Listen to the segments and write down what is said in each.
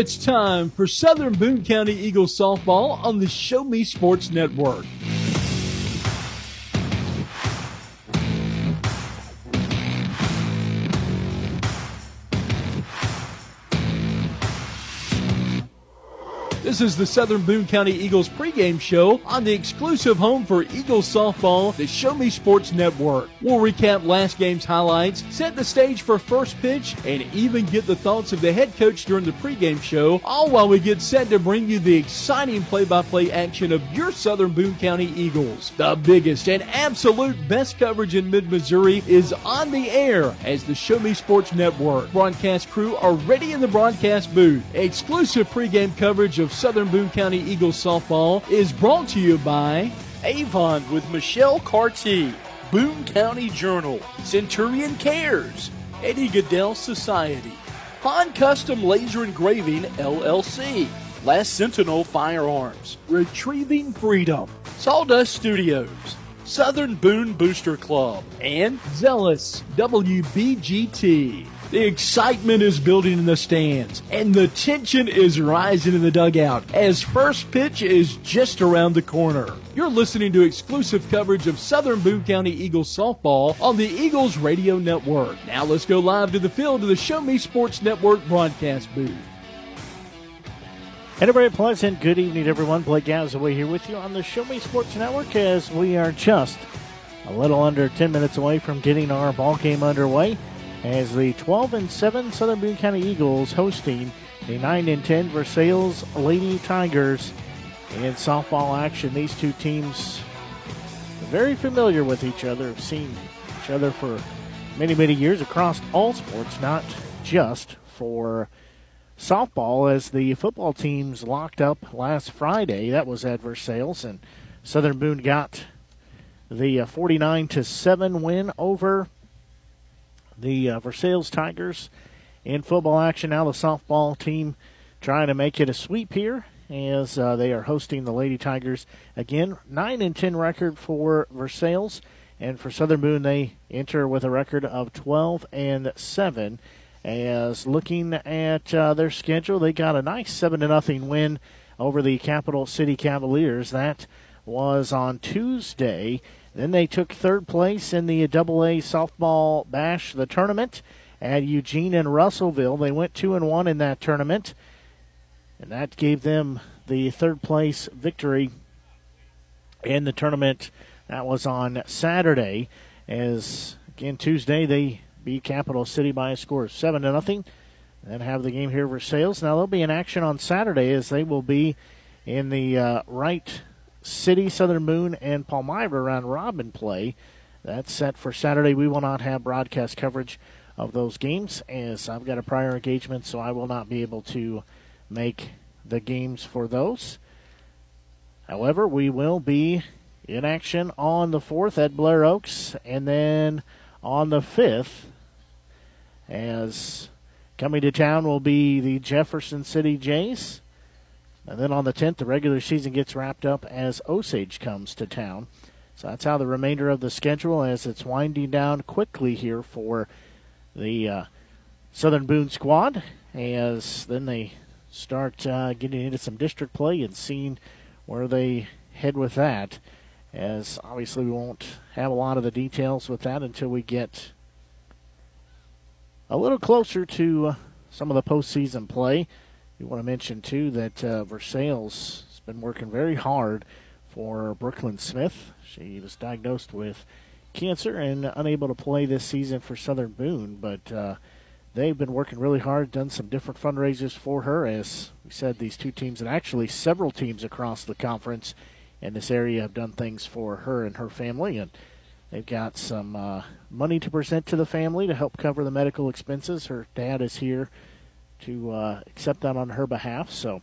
It's time for Southern Boone County Eagles softball on the Show Me Sports Network. This is the Southern Boone County Eagles pregame show on the exclusive home for Eagles softball, the Show Me Sports Network. We'll recap last game's highlights, set the stage for first pitch, and even get the thoughts of the head coach during the pregame show, all while we get set to bring you the exciting play-by-play action of your Southern Boone County Eagles. The biggest and absolute best coverage in mid-Missouri is on the air as the Show Me Sports Network broadcast crew are ready in the broadcast booth. Exclusive pregame coverage of Southern Boone County Eagles softball is brought to you by Avon with Michelle Carty, Boone County Journal, Centurion Cares, Eddie Gaedel Society, Pond Custom Laser Engraving LLC, Last Sentinel Firearms, Retrieving Freedom, Sawdust Studios, Southern Boone Booster Club, and Zealous WBGT. The excitement is building in the stands, and the tension is rising in the dugout as first pitch is just around the corner. You're listening to exclusive coverage of Southern Boone County Eagles softball on the Eagles Radio Network. Now let's go live to the field to the Show Me Sports Network broadcast booth. And a very pleasant good evening, everyone. Blake Gazaway here with you on the Show Me Sports Network as we are just a little under 10 minutes away from getting our ball game underway as the 12 and 7 Southern Boone County Eagles hosting the 9 and 10 Versailles Lady Tigers in softball action. These two teams very familiar with each other, have seen each other for many, many years across all sports, not just for softball, as the football teams locked up last Friday. That was at Versailles, and Southern Boone got the uh, 49 to 7 win over the uh, Versailles Tigers in football action. Now the softball team trying to make it a sweep here as uh, they are hosting the Lady Tigers again. Nine and ten record for Versailles, and for Southern Boone they enter with a record of twelve and seven. As looking at uh, their schedule, they got a nice seven to nothing win over the Capital City Cavaliers. That was on Tuesday. Then they took third place in the Double A softball bash, the tournament at Eugene and Russellville. They went two and one in that tournament, and that gave them the third place victory in the tournament. That was on Saturday. As again Tuesday they beat Capital City by a score of seven to nothing. Then have the game here Versailles. Now they'll be in action on Saturday as they will be in the uh, Wright City, Southern Boone, and Palmyra round robin play. That's set for Saturday. We will not have broadcast coverage of those games as I've got a prior engagement, so I will not be able to make the games for those. However, we will be in action on the 4th at Blair Oaks and then on the 5th as coming to town will be the Jefferson City Jays. And then on the 10th, the regular season gets wrapped up as Osage comes to town. So that's how the remainder of the schedule, as it's winding down quickly here for the uh, Southern Boone squad, as then they start uh, getting into some district play and seeing where they head with that. As obviously we won't have a lot of the details with that until we get a little closer to uh, some of the postseason play. We want to mention too that uh, Versailles has been working very hard for Brooklyn Smith. She was diagnosed with cancer and unable to play this season for Southern Boone, but uh, they've been working really hard, done some different fundraisers for her. As we said, these two teams and actually several teams across the conference in this area have done things for her and her family, and they've got some uh, money to present to the family to help cover the medical expenses. Her dad is here to uh, accept that on her behalf. So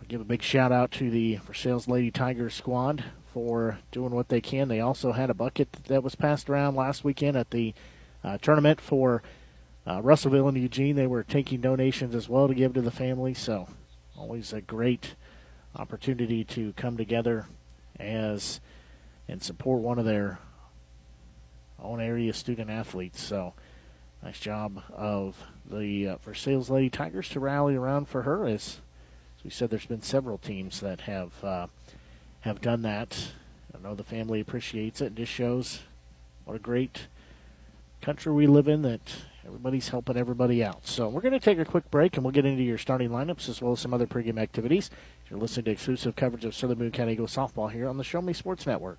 I'll give a big shout out to the Versailles Lady Tigers squad for doing what they can. They also had a bucket that was passed around last weekend at the uh, tournament for uh, Russellville and Eugene. They were taking donations as well to give to the family. So always a great opportunity to come together as and support one of their own area student athletes. So nice job of the uh, Versailles Lady Tigers to rally around for her. As, as we said, there's been several teams that have uh, have done that. I know the family appreciates it. and just shows what a great country we live in that everybody's helping everybody out. So we're going to take a quick break and we'll get into your starting lineups as well as some other pregame activities. You're listening to exclusive coverage of Southern Boone County Eagles softball here on the Show Me Sports Network.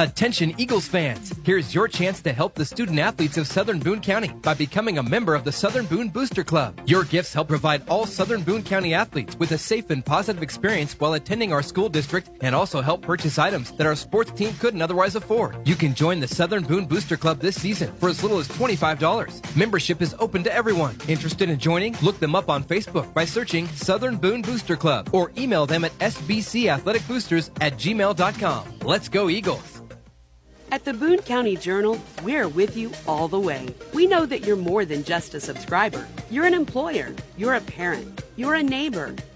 Attention Eagles fans, here's your chance to help the student athletes of Southern Boone County by becoming a member of the Southern Boone Booster Club. Your gifts help provide all Southern Boone County athletes with a safe and positive experience while attending our school district and also help purchase items that our sports team couldn't otherwise afford. You can join the Southern Boone Booster Club this season for as little as $25. Membership is open to everyone. Interested in joining? Look them up on Facebook by searching Southern Boone Booster Club or email them at sbcathleticboosters at gmail.com. Let's go Eagles! At the Boone County Journal, we're with you all the way. We know that you're more than just a subscriber. You're an employer, you're a parent, you're a neighbor,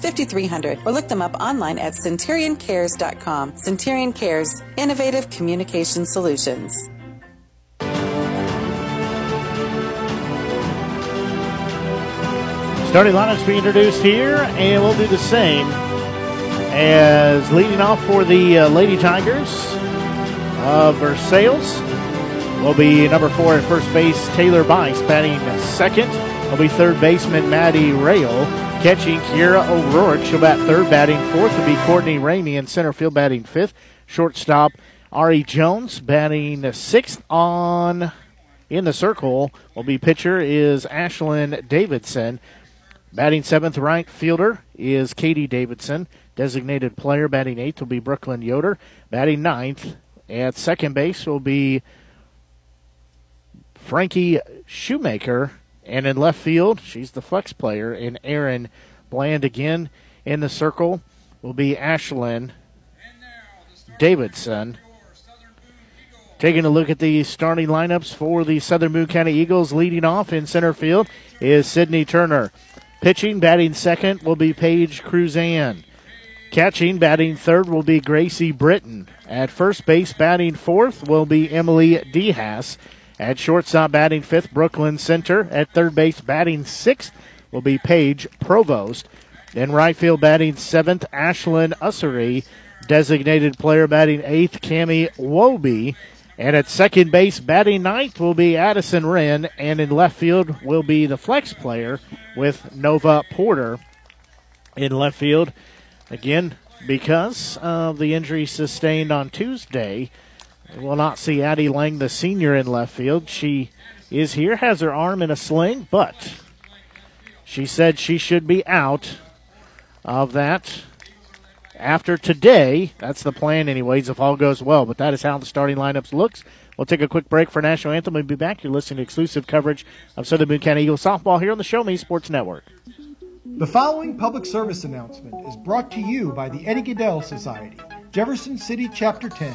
5300 or look them up online at centurioncares.com. Centurion Cares, innovative communication solutions. Starting lineups being introduced here, and we'll do the same as leading off for the uh, Lady Tigers of Versailles will be number four at first base, Taylor Bice, batting second. Will be third baseman Maddie Rail. Catching Kiera O'Rourke. She'll bat third. Batting fourth will be Courtney Ramey in center field, batting fifth. Shortstop Ari Jones batting sixth on in the circle will be pitcher is Ashlyn Davidson. Batting seventh right fielder is Katie Davidson. Designated player batting eighth will be Brooklyn Yoder. Batting ninth at second base will be Frankie Shoemaker. And in left field, she's the flex player. And Aaron Bland again in the circle will be Ashlyn Davidson. Taking a look at the starting lineups for the Southern Boone County Eagles, leading off in center field is Sydney Turner. Pitching, batting second will be Paige Cruzan. Catching, batting third will be Gracie Britton. At first base, batting fourth will be Emily Dehas. At shortstop, batting fifth, Brooklyn Center. At third base, batting sixth will be Paige Provost. In right field, batting seventh, Ashlyn Ussery. Designated player batting eighth, Cami Woby. And at second base, batting ninth will be Addison Wren. And in left field will be the flex player with Nova Porter in left field. Again, because of the injury sustained on Tuesday, we will not see Addie Lang, the senior, in left field. She is here, has her arm in a sling, but she said she should be out of that after today. That's the plan, anyways, if all goes well. But that is how the starting lineups looks. We'll take a quick break for national anthem. We'll be back. You're listening to exclusive coverage of Southern Boone County Eagles softball here on the Show Me Sports Network. The following public service announcement is brought to you by the Eddie Gaedel Society, Jefferson City Chapter 10,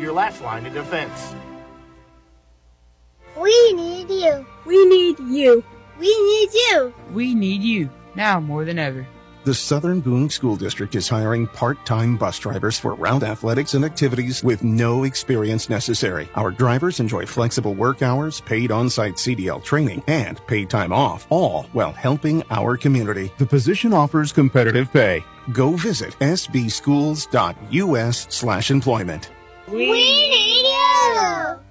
your last line of defense. We need you. We need you. We need you. We need you now more than ever. The Southern Boone School District is hiring part-time bus drivers for round athletics and activities with no experience necessary. Our drivers enjoy flexible work hours, paid on-site CDL training, and paid time off, all while helping our community. The position offers competitive pay. Go visit sbschools.us We need you.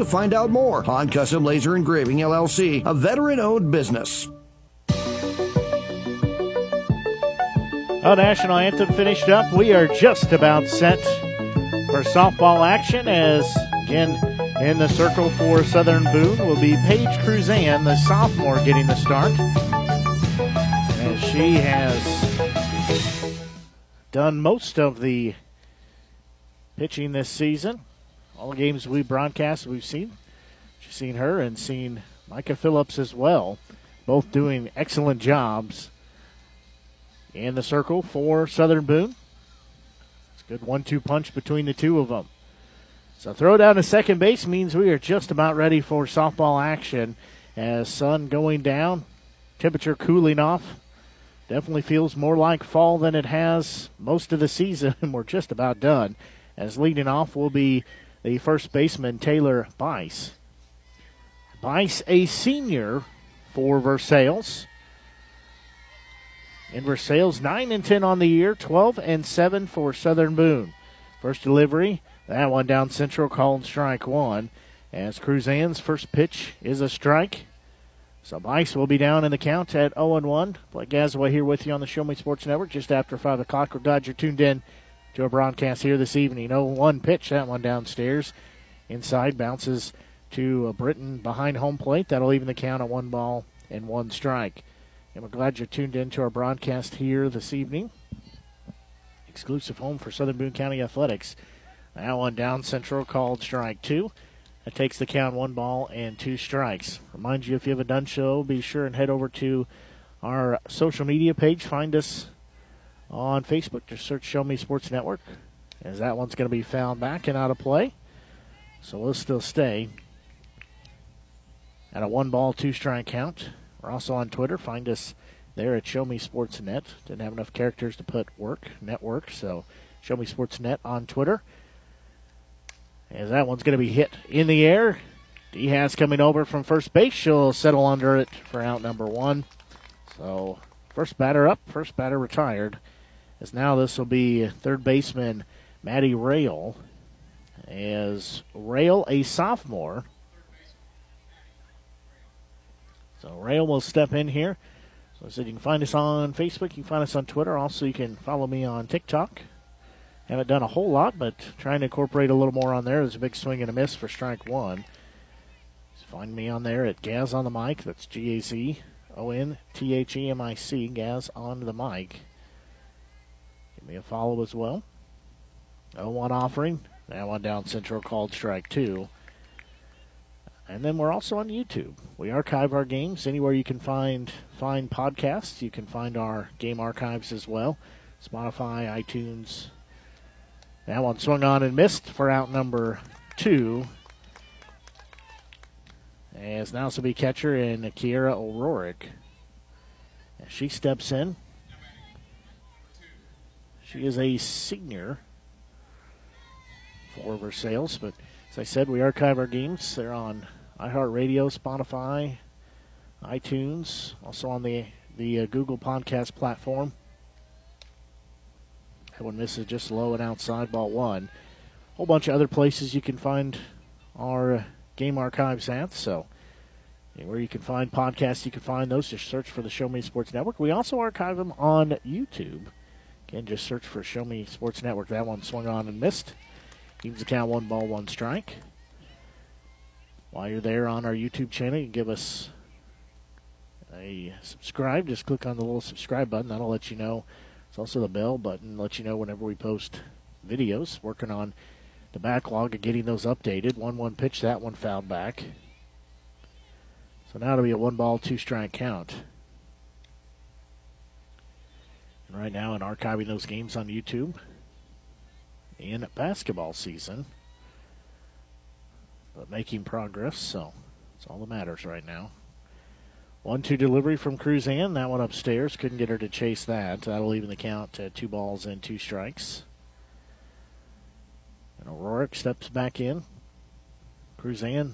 to find out more. on Custom Laser Engraving LLC, a veteran owned business. Our national anthem finished up. We are just about set for softball action as, again, in the circle for Southern Boone will be Paige Cruzan, the sophomore, getting the start. As she has done most of the pitching this season. All games we broadcast, we've seen. She's seen her and seen Micah Phillips as well, both doing excellent jobs in the circle for Southern Boone. It's a good one-two punch between the two of them. So throw down to second base means we are just about ready for softball action. As sun going down, temperature cooling off. Definitely feels more like fall than it has most of the season, we're just about done. As leading off will be the first baseman, Taylor Bice. Bice, a senior for Versailles. And Versailles 9 and 10 on the year, 12 and 7 for Southern Boone. First delivery, that one down central, called strike one. As Cruzan's first pitch is a strike. So Bice will be down in the count at 0 1. Blake Gazaway here with you on the Show Me Sports Network just after 5 o'clock. Glad you're tuned in to our broadcast here this evening. 0 1 pitch, that one downstairs. Inside bounces to uh, Britton behind home plate. That'll even the count at one ball and one strike. And we're glad you're tuned in to our broadcast here this evening. Exclusive home for Southern Boone County Athletics. That one down central called strike two. That takes the count one ball and two strikes. Remind you if you haven't done so, be sure and head over to our social media page. Find us on Facebook. Just search Show Me Sports Network, as that one's going to be found back and out of play. So we'll still stay at a one ball, two strike count. We're also on Twitter. Find us there at Show Me Sports Net. Didn't have enough characters to put work, network, so Show Me Sports Net on Twitter. As that one's going to be hit in the air. Dehas coming over from first base. She'll settle under it for out number one. So, first batter up, first batter retired. As now this will be third baseman Maddie Rail. As Rail, a sophomore. So Rail will step in here. So, so you can find us on Facebook, you can find us on Twitter. Also, you can follow me on TikTok. Haven't done a whole lot, but trying to incorporate a little more on there. There's a big swing and a miss for strike one. Find me on there at Gaz on the mic. That's G A Z O N T H E M I C. Gaz on the mic. Give me a follow as well. 0 1 offering. That one down Central called strike two. And then we're also on YouTube. We archive our games anywhere you can find find podcasts. You can find our game archives as well. Spotify, iTunes. That one swung on and missed for out number two. As now to be catcher in Kiera O'Rourke. As she steps in. She is a senior for Versailles, but as I said, we archive our games. They're on iHeartRadio, Spotify, iTunes, also on the the uh, Google Podcast platform. That one misses just low and outside ball one. A whole bunch of other places you can find our uh, game archives at. So, where you can find podcasts, you can find those. Just search for the Show Me Sports Network. We also archive them on YouTube. Again, just search for Show Me Sports Network. That one swung on and missed. Evens the count one ball, one strike. While you're there on our YouTube channel, you can give us a subscribe. Just click on the little subscribe button. That'll let you know. It's also the bell button, let you know whenever we post videos. Working on the backlog of getting those updated. 1 1 pitch, that one fouled back. So now it'll be a one ball, two strike count. And right now, and archiving those games on YouTube in basketball season but making progress, so that's all that matters right now. One two delivery from Cruzan. That one upstairs. Couldn't get her to chase that. That'll even the count to two balls and two strikes. And O'Rourke steps back in. Cruzan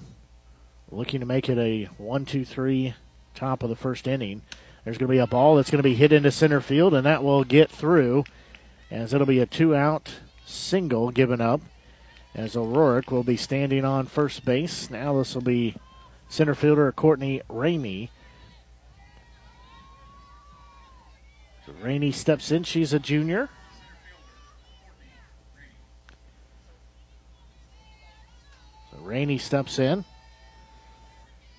looking to make it a one two three top of the first inning. There's going to be a ball that's going to be hit into center field, and that will get through as it'll be a two out single given up as O'Rourke will be standing on first base. Now this will be center fielder Courtney Ramey. So Rainey steps in. She's a junior. So Rainey steps in.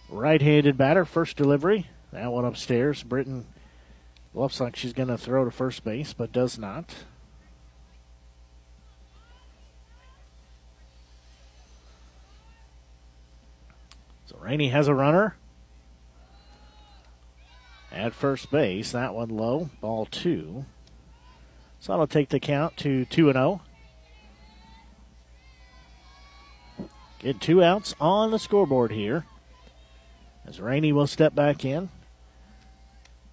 Right-handed batter, first delivery. That one upstairs. Britton looks like she's going to throw to first base, but does not. So Rainey has a runner at first base. That one low, ball two. So that'll take the count to 2 and 0. Get two outs on the scoreboard here. As Rainey will step back in.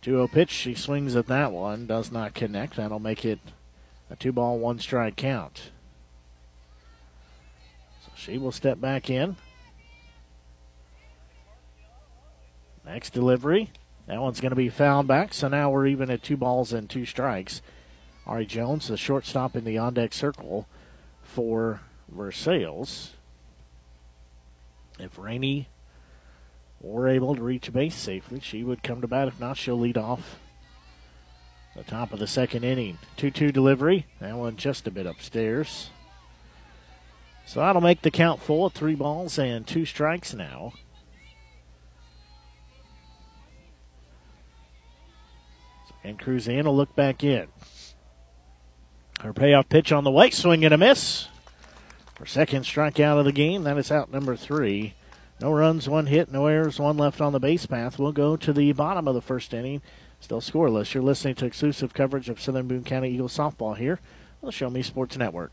2 0 pitch. She swings at that one. Does not connect. That'll make it a two ball, one strike count. So she will step back in. Next delivery. That one's going to be fouled back, so now we're even at two balls and two strikes. Ari Jones, the shortstop in the on deck circle for Versailles. If Rainey were able to reach base safely, she would come to bat. If not, she'll lead off the top of the second inning. 2 2 delivery. That one just a bit upstairs. So that'll make the count full three balls and two strikes now. And Cruzan will look back in. Her payoff pitch on the way, swing and a miss. Her second strikeout of the game. That is out number three. No runs, one hit, no errors, one left on the base path. We'll go to the bottom of the first inning. Still scoreless. You're listening to exclusive coverage of Southern Boone County Eagles softball here on the Show Me Sports Network.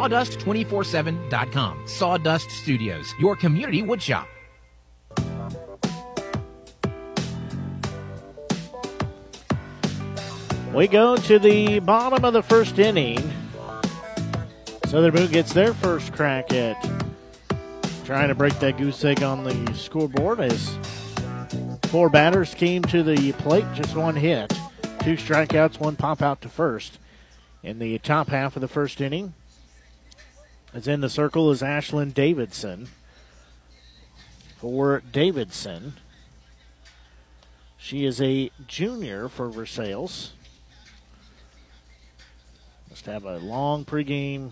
sawdust247.com. Sawdust Studios, your community woodshop. We go to the bottom of the first inning. Southern Boone gets their first crack at trying to break that goose egg on the scoreboard as four batters came to the plate, just one hit, two strikeouts, one pop out to first. In the top half of the first inning, as in the circle is Ashlyn Davidson. For Davidson, she is a junior for Versailles. Must have a long pregame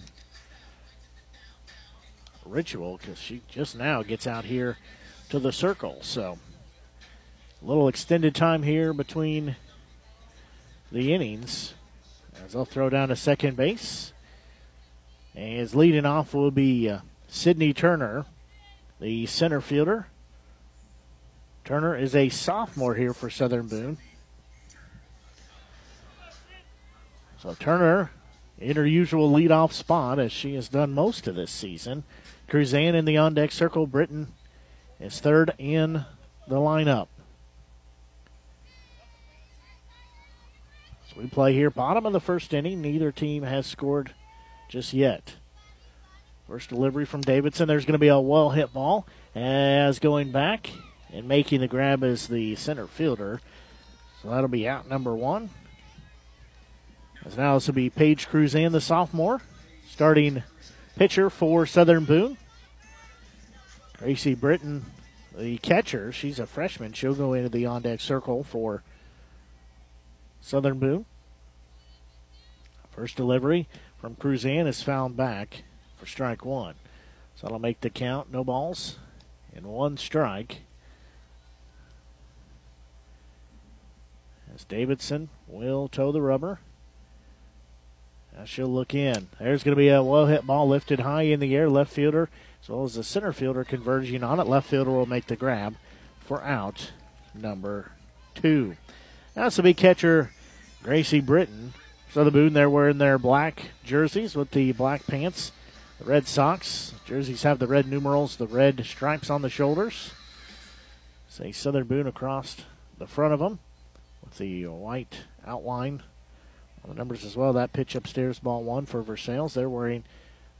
ritual because she just now gets out here to the circle. So a little extended time here between the innings as they'll throw down to second base. As leading off will be uh, Sydney Turner, the center fielder. Turner is a sophomore here for Southern Boone. So Turner in her usual leadoff spot as she has done most of this season. Cruzan in the on deck circle. Britton is third in the lineup. So we play here, bottom of the first inning. Neither team has scored just yet. First delivery from Davidson. There's going to be a well hit ball as going back and making the grab is the center fielder. So that'll be out number one. As now this will be Paige Cruzan, the sophomore, starting pitcher for Southern Boone. Gracie Britton, the catcher, she's a freshman. She'll go into the on deck circle for Southern Boone. First delivery from Cruzan is found back for strike one. So that'll make the count. No balls and one strike. As Davidson will toe the rubber. Now she'll look in. There's going to be a well hit ball lifted high in the air. Left fielder, as well as the center fielder, converging on it. Left fielder will make the grab for out number two. This will be catcher Gracie Britton. Southern Boone, they're wearing their black jerseys with the black pants, the red socks. Jerseys have the red numerals, the red stripes on the shoulders. Say Southern Boone across the front of them with the white outline on the numbers as well. That pitch upstairs, ball one for Versailles. They're wearing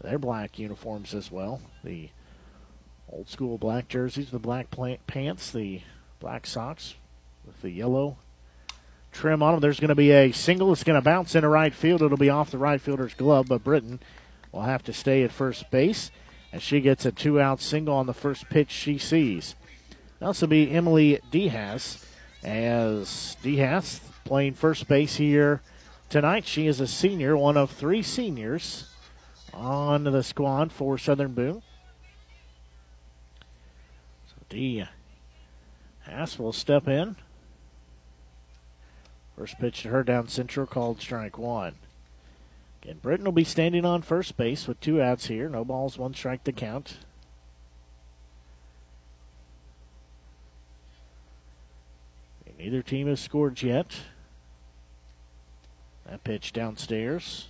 their black uniforms as well. The old school black jerseys, the black pants, the black socks with the yellow trim on them. There's going to be a single. It's going to bounce into right field. It'll be off the right fielder's glove, but Britton will have to stay at first base as she gets a two out single on the first pitch she sees. This will be Emily Dehas as Dehas playing first base here tonight. She is a senior, one of three seniors on the squad for Southern Boone. So Dehas will step in. First pitch to her down central called strike one. Again, Britton will be standing on first base with two outs here. No balls, one strike to count. Neither team has scored yet. That pitch downstairs.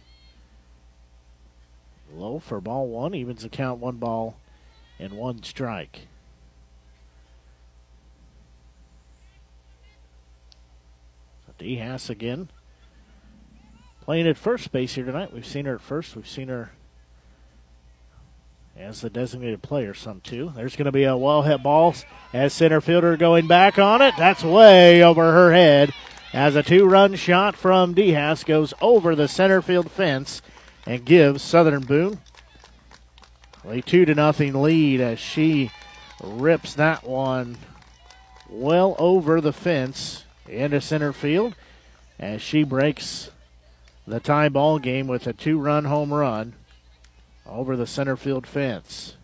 Low for ball one, evens the count one ball and one strike. Dehas again. Playing at first base here tonight. We've seen her at first. We've seen her as the designated player some too. There's going to be a well hit ball as center fielder going back on it. That's way over her head as a two run shot from Dehas goes over the center field fence and gives Southern Boone a two to nothing lead as she rips that one well over the fence into center field as she breaks the tie ball game with a two run home run over the center field fence.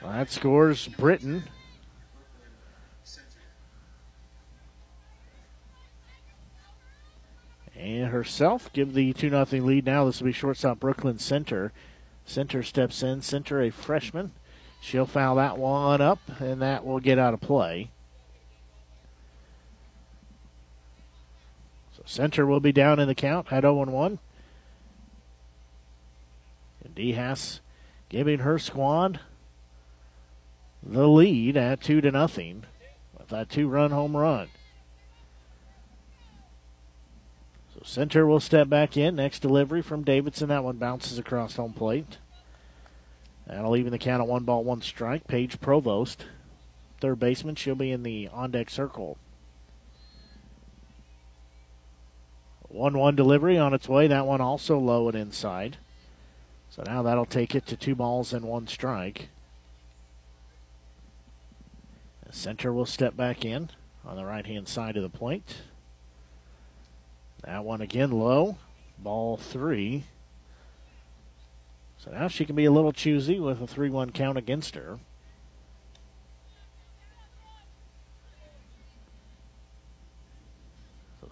So that scores Britton. And herself give the 2 0 lead now. This will be shortstop Brooklyn Center. Center steps in. Center, a freshman. She'll foul that one up, and that will get out of play. Center will be down in the count at 0 1. And DeHaas giving her squad the lead at 2 to nothing with that two run home run. So Center will step back in. Next delivery from Davidson. That one bounces across home plate. That'll even the count of one ball, one strike. Paige Provost, third baseman. She'll be in the on deck circle. 1 1 delivery on its way. That one also low and inside. So now that'll take it to two balls and one strike. The center will step back in on the right hand side of the plate. That one again low. Ball three. So now she can be a little choosy with a 3 1 count against her.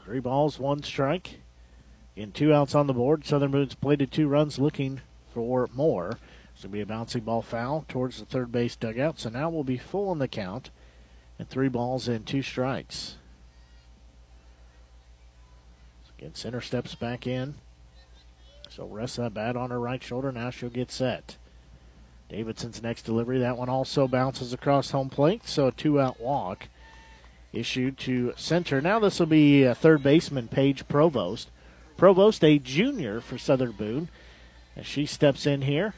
Three balls, one strike. In two outs on the board. Southern Boone's plated two runs looking for more. It's going to be a bouncing ball foul towards the third base dugout. So now we'll be full in the count. And three balls and two strikes. Again, center steps back in. So rests that bat on her right shoulder. Now she'll get set. Davidson's next delivery. That one also bounces across home plate. So a two out walk issued to center. Now this will be a third baseman Paige Provost. Provost, a junior for Southern Boone, as she steps in here.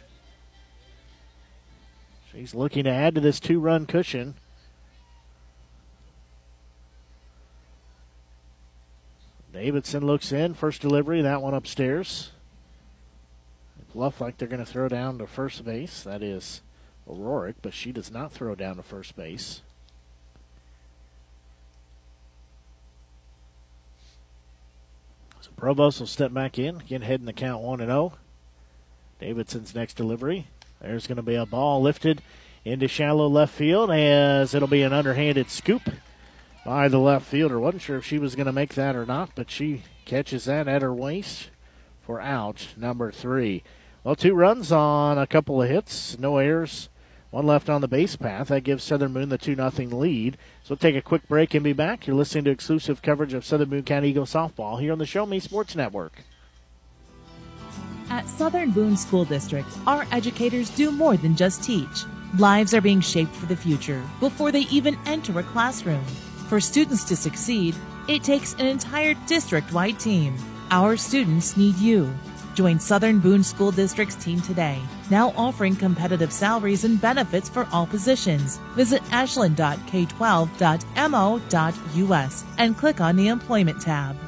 She's looking to add to this two run cushion. Davidson looks in. First delivery, that one upstairs. Bluff like they're going to throw down to first base. That is O'Rourke, but she does not throw down to first base. Provost will step back in, again heading the count 1 and 0. Davidson's next delivery. There's going to be a ball lifted into shallow left field as it'll be an underhanded scoop by the left fielder. Wasn't sure if she was going to make that or not, but she catches that at her waist for out number three. Well, two runs on a couple of hits, no errors, one left on the base path. That gives Southern Boone the 2 0 lead. So we'll take a quick break and be back. You're listening to exclusive coverage of Southern Boone County Eagle softball here on the Show Me Sports Network. At Southern Boone School District, our educators do more than just teach. Lives are being shaped for the future before they even enter a classroom. For students to succeed, it takes an entire district wide team. Our students need you. Join Southern Boone School District's team today, now offering competitive salaries and benefits for all positions. Visit ashland.k12.mo.us and click on the Employment tab.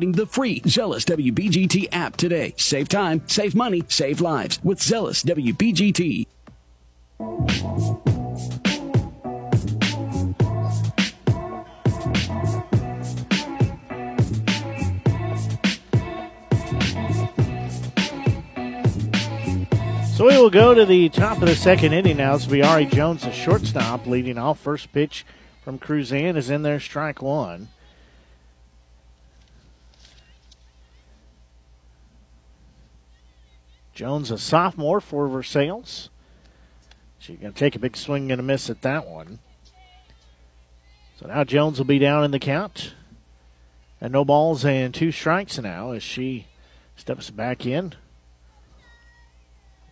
the free Zealous WBGT app today. Save time, save money, save lives with Zealous WBGT. So we will go to the top of the second inning now. This will be Ari Jones, the shortstop, leading off. First pitch from Cruzan is in there, strike one. Jones, a sophomore for Versailles. She's going to take a big swing and a miss at that one. So now Jones will be down in the count. And no balls and two strikes now as she steps back in.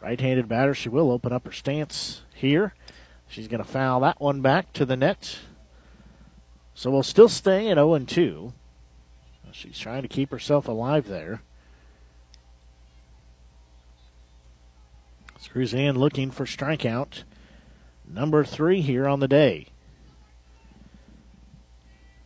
Right handed batter, she will open up her stance here. She's going to foul that one back to the net. So we'll still stay at 0 2. She's trying to keep herself alive there. Cruzan looking for strikeout number three here on the day.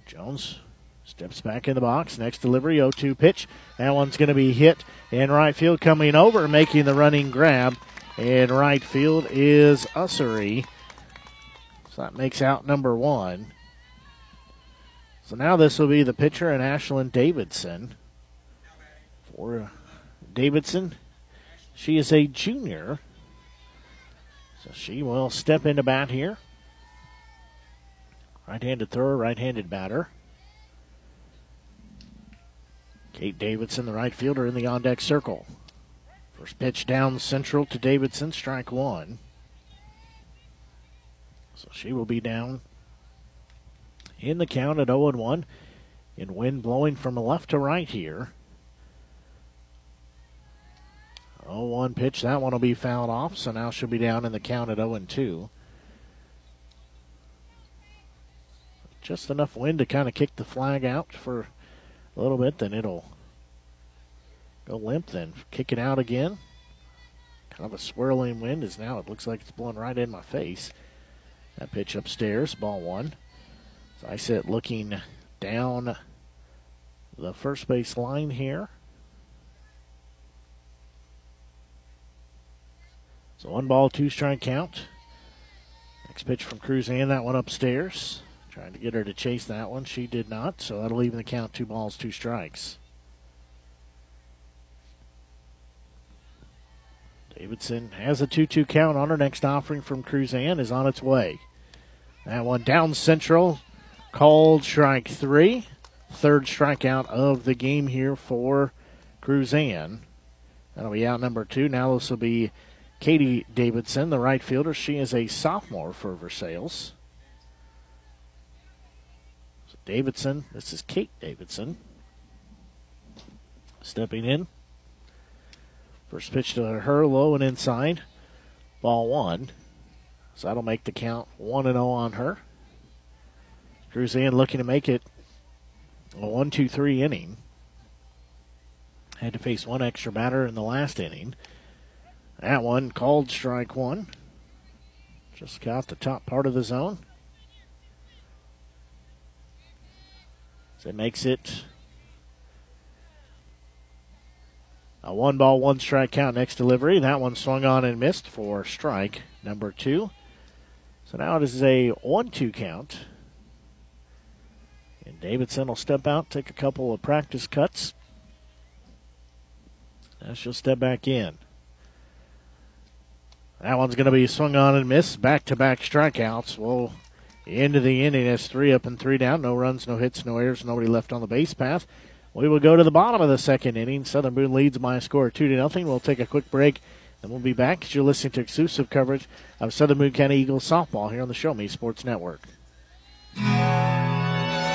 Jones steps back in the box. Next delivery, 0 2 pitch. That one's going to be hit in right field, coming over, making the running grab. In right field is Ussery. So that makes out number one. So now this will be the pitcher and Ashlyn Davidson. For Davidson, she is a junior. So she will step into bat here. Right handed thrower, right handed batter. Kate Davidson, the right fielder, in the on deck circle. First pitch down central to Davidson, strike one. So she will be down in the count at 0 1. In wind blowing from left to right here. 0 1 pitch. That one will be fouled off, so now she'll be down in the count at 0 2. Just enough wind to kind of kick the flag out for a little bit, then it'll go limp, then kick it out again. Kind of a swirling wind as now it looks like it's blowing right in my face. That pitch upstairs, ball one. So I sit looking down the first base line here. So one ball, two strike count. Next pitch from Cruzan, that one upstairs. Trying to get her to chase that one. She did not, so that'll even the count two balls, two strikes. Davidson has a 2 2 count on her. Next offering from Cruzan is on its way. That one down central, called strike three. Third strikeout of the game here for Cruzan. That'll be out number two. Now this will be Katie Davidson, the right fielder. She is a sophomore for Versailles. So Davidson, this is Kate Davidson. Stepping in. First pitch to her, low and inside. Ball one. So that'll make the count 1 0 on her. Cruzan looking to make it a 1 2 3 inning. Had to face one extra batter in the last inning. That one called strike one. Just got the top part of the zone. So it makes it a one ball, one strike count next delivery. That one swung on and missed for strike number two. So now it is a 1 2 count. And Davidson will step out, take a couple of practice cuts. Now she'll step back in. That one's going to be swung on and missed. Back to back strikeouts. Well, into the inning, it's three up and three down. No runs, no hits, no errors, nobody left on the base path. We will go to the bottom of the second inning. Southern Boone leads by a score of two to nothing. We'll take a quick break, and we'll be back as you're listening to exclusive coverage of Southern Boone County Eagles softball here on the Show Me Sports Network.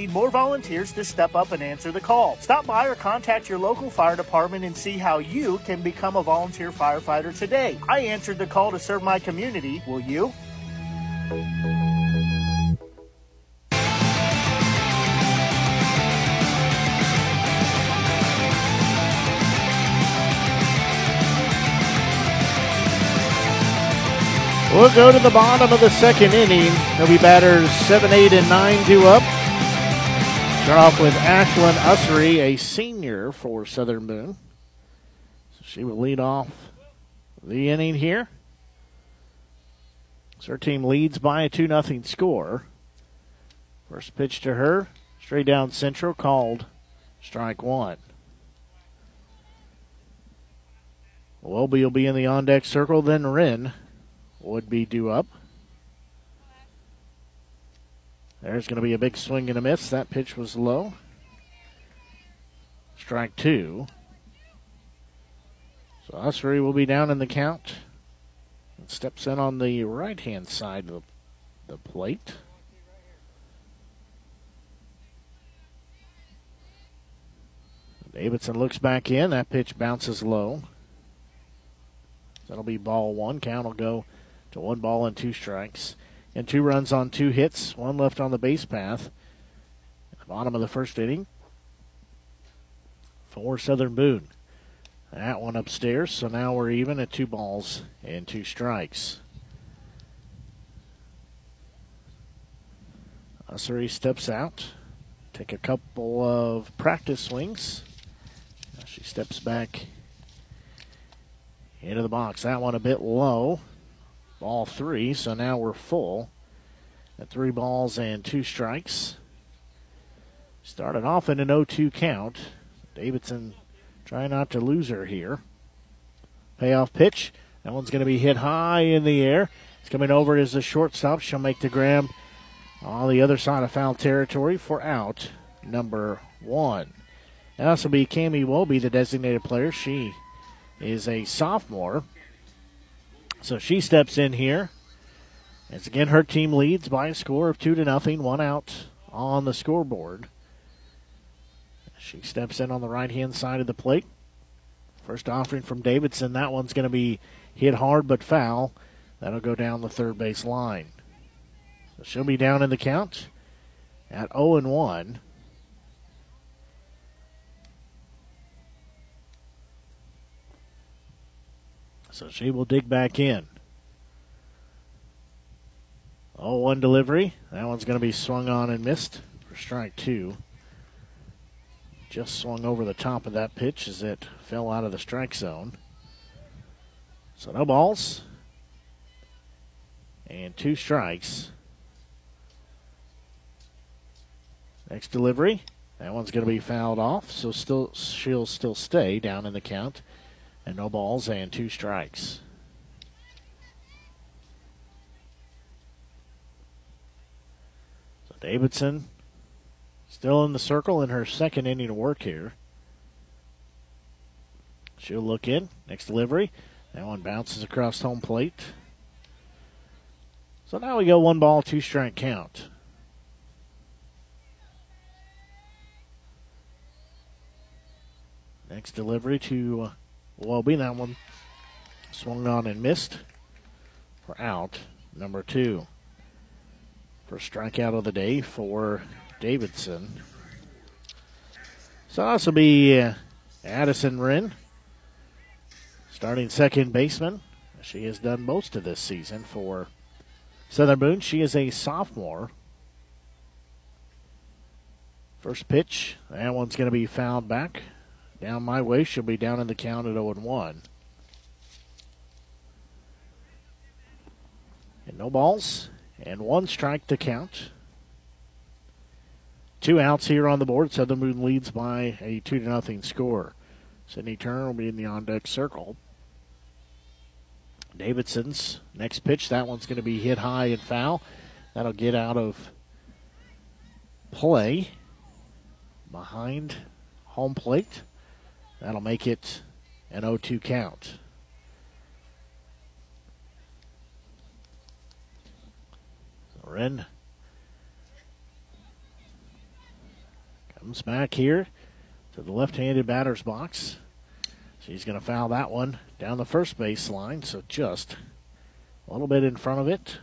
need more volunteers to step up and answer the call. Stop by or contact your local fire department and see how you can become a volunteer firefighter today. I answered the call to serve my community. Will you? We'll go to the bottom of the second inning. There'll be batters 7, 8, and 9 due up. Start off with Ashlyn Ussery, a senior for Southern Boone. So she will lead off the inning here. So her team leads by a 2 0 score. First pitch to her, straight down central, called strike one. Welby will be in the on deck circle, then Wren would be due up. There's going to be a big swing and a miss. That pitch was low. Strike two. So Ussery will be down in the count Steps in on the right hand side of the plate. Davidson looks back in. That pitch bounces low. That'll be ball one. Count will go to one ball and two strikes. And two runs on two hits, one left on the base path. Bottom of the first inning for Southern Boone. That one upstairs, so now we're even at two balls and two strikes. Ussery steps out, take a couple of practice swings. She steps back into the box. That one a bit low. Ball three, so now we're full at three balls and two strikes. Started off in an 0 2 count. Davidson trying not to lose her here. Payoff pitch. That one's going to be hit high in the air. It's coming over as the shortstop. She'll make the grab on the other side of foul territory for out number one. And this will be Cami Wolby, the designated player. She is a sophomore. So she steps in here. As again, her team leads by a score of two to nothing, one out on the scoreboard. She steps in on the right hand side of the plate. First offering from Davidson. That one's going to be hit hard but foul. That'll go down the third base line. So she'll be down in the count at 0 and 1. So she will dig back in. Oh, one delivery. That one's going to be swung on and missed for strike two. Just swung over the top of that pitch as it fell out of the strike zone. So no balls. And two strikes. Next delivery. That one's going to be fouled off, so still she'll still stay down in the count. And no balls and two strikes. So Davidson still in the circle in her second inning of work here. She'll look in. Next delivery. That one bounces across home plate. So now we go one ball, two strike count. Next delivery to uh, uh, Wolby. That one swung on and missed for out number two. First strikeout of the day for Davidson. So this will be uh, Addison Wren, starting second baseman. She has done most of this season for Southern Boone. She is a sophomore. First pitch, that one's going to be fouled back. Down my way, she'll be down in the count at 0 1. And no balls, and one strike to count. Two outs here on the board. Southern Boone leads by a 2 0 score. Sydney Turner will be in the on deck circle. Davidson's next pitch. That one's going to be hit high and foul. That'll get out of play behind home plate. That'll make it an 0 2 count. Wren comes back here to the left handed batter's box. She's going to foul that one down the first base line, so just a little bit in front of it.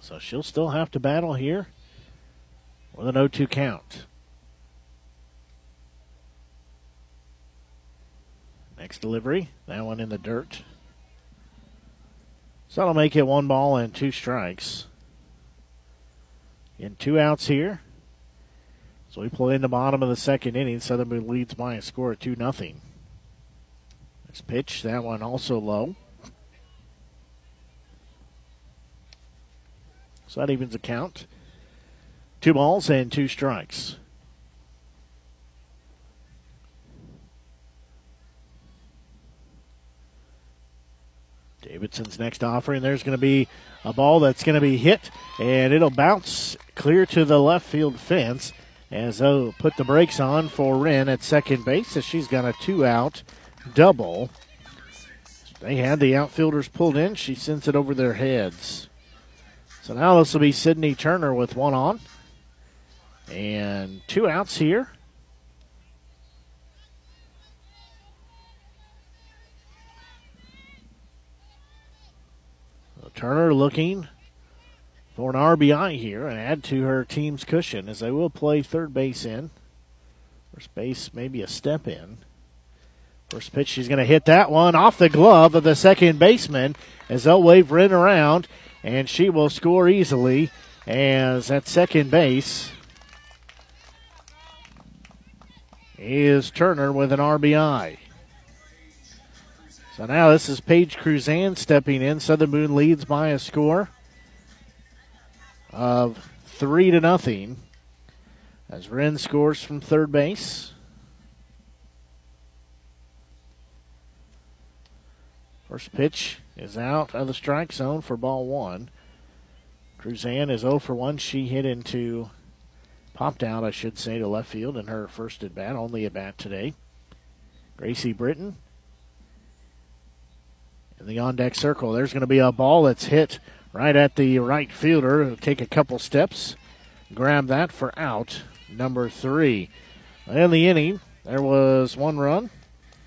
So she'll still have to battle here with an 0 2 count. Next delivery, that one in the dirt. So that'll make it one ball and two strikes. In two outs here. So we play in the bottom of the second inning. Boone leads by a score of 2 0. Next pitch, that one also low. So that evens the count. Two balls and two strikes. Davidson's next offering. There's going to be a ball that's going to be hit, and it'll bounce clear to the left field fence. as they'll put the brakes on for Wren at second base as she's got a two out double. They had the outfielders pulled in. She sends it over their heads. So now this will be Sydney Turner with one on. And two outs here. Turner looking for an RBI here and add to her team's cushion as they will play third base in. First base, maybe a step in. First pitch, she's going to hit that one off the glove of the second baseman as they'll wave Wren around, and she will score easily as at second base is Turner with an RBI. So now this is Paige Cruzan stepping in. Southern Boone leads by a score of three to nothing as Wren scores from third base. First pitch is out of the strike zone for ball one. Cruzan is 0 for 1. She hit into, popped out, I should say, to left field in her first at bat, only at bat today. Gracie Britton in the on deck circle. There's going to be a ball that's hit right at the right fielder. It'll take a couple steps, grab that for out number three. In the inning, there was one run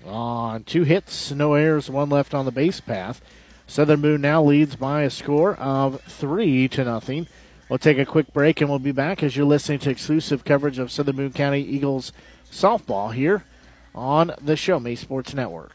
on two hits, no errors, one left on the base path. Southern Boone now leads by a score of three to nothing. We'll take a quick break and we'll be back as you're listening to exclusive coverage of Southern Boone County Eagles softball here on the Show Me Sports Network.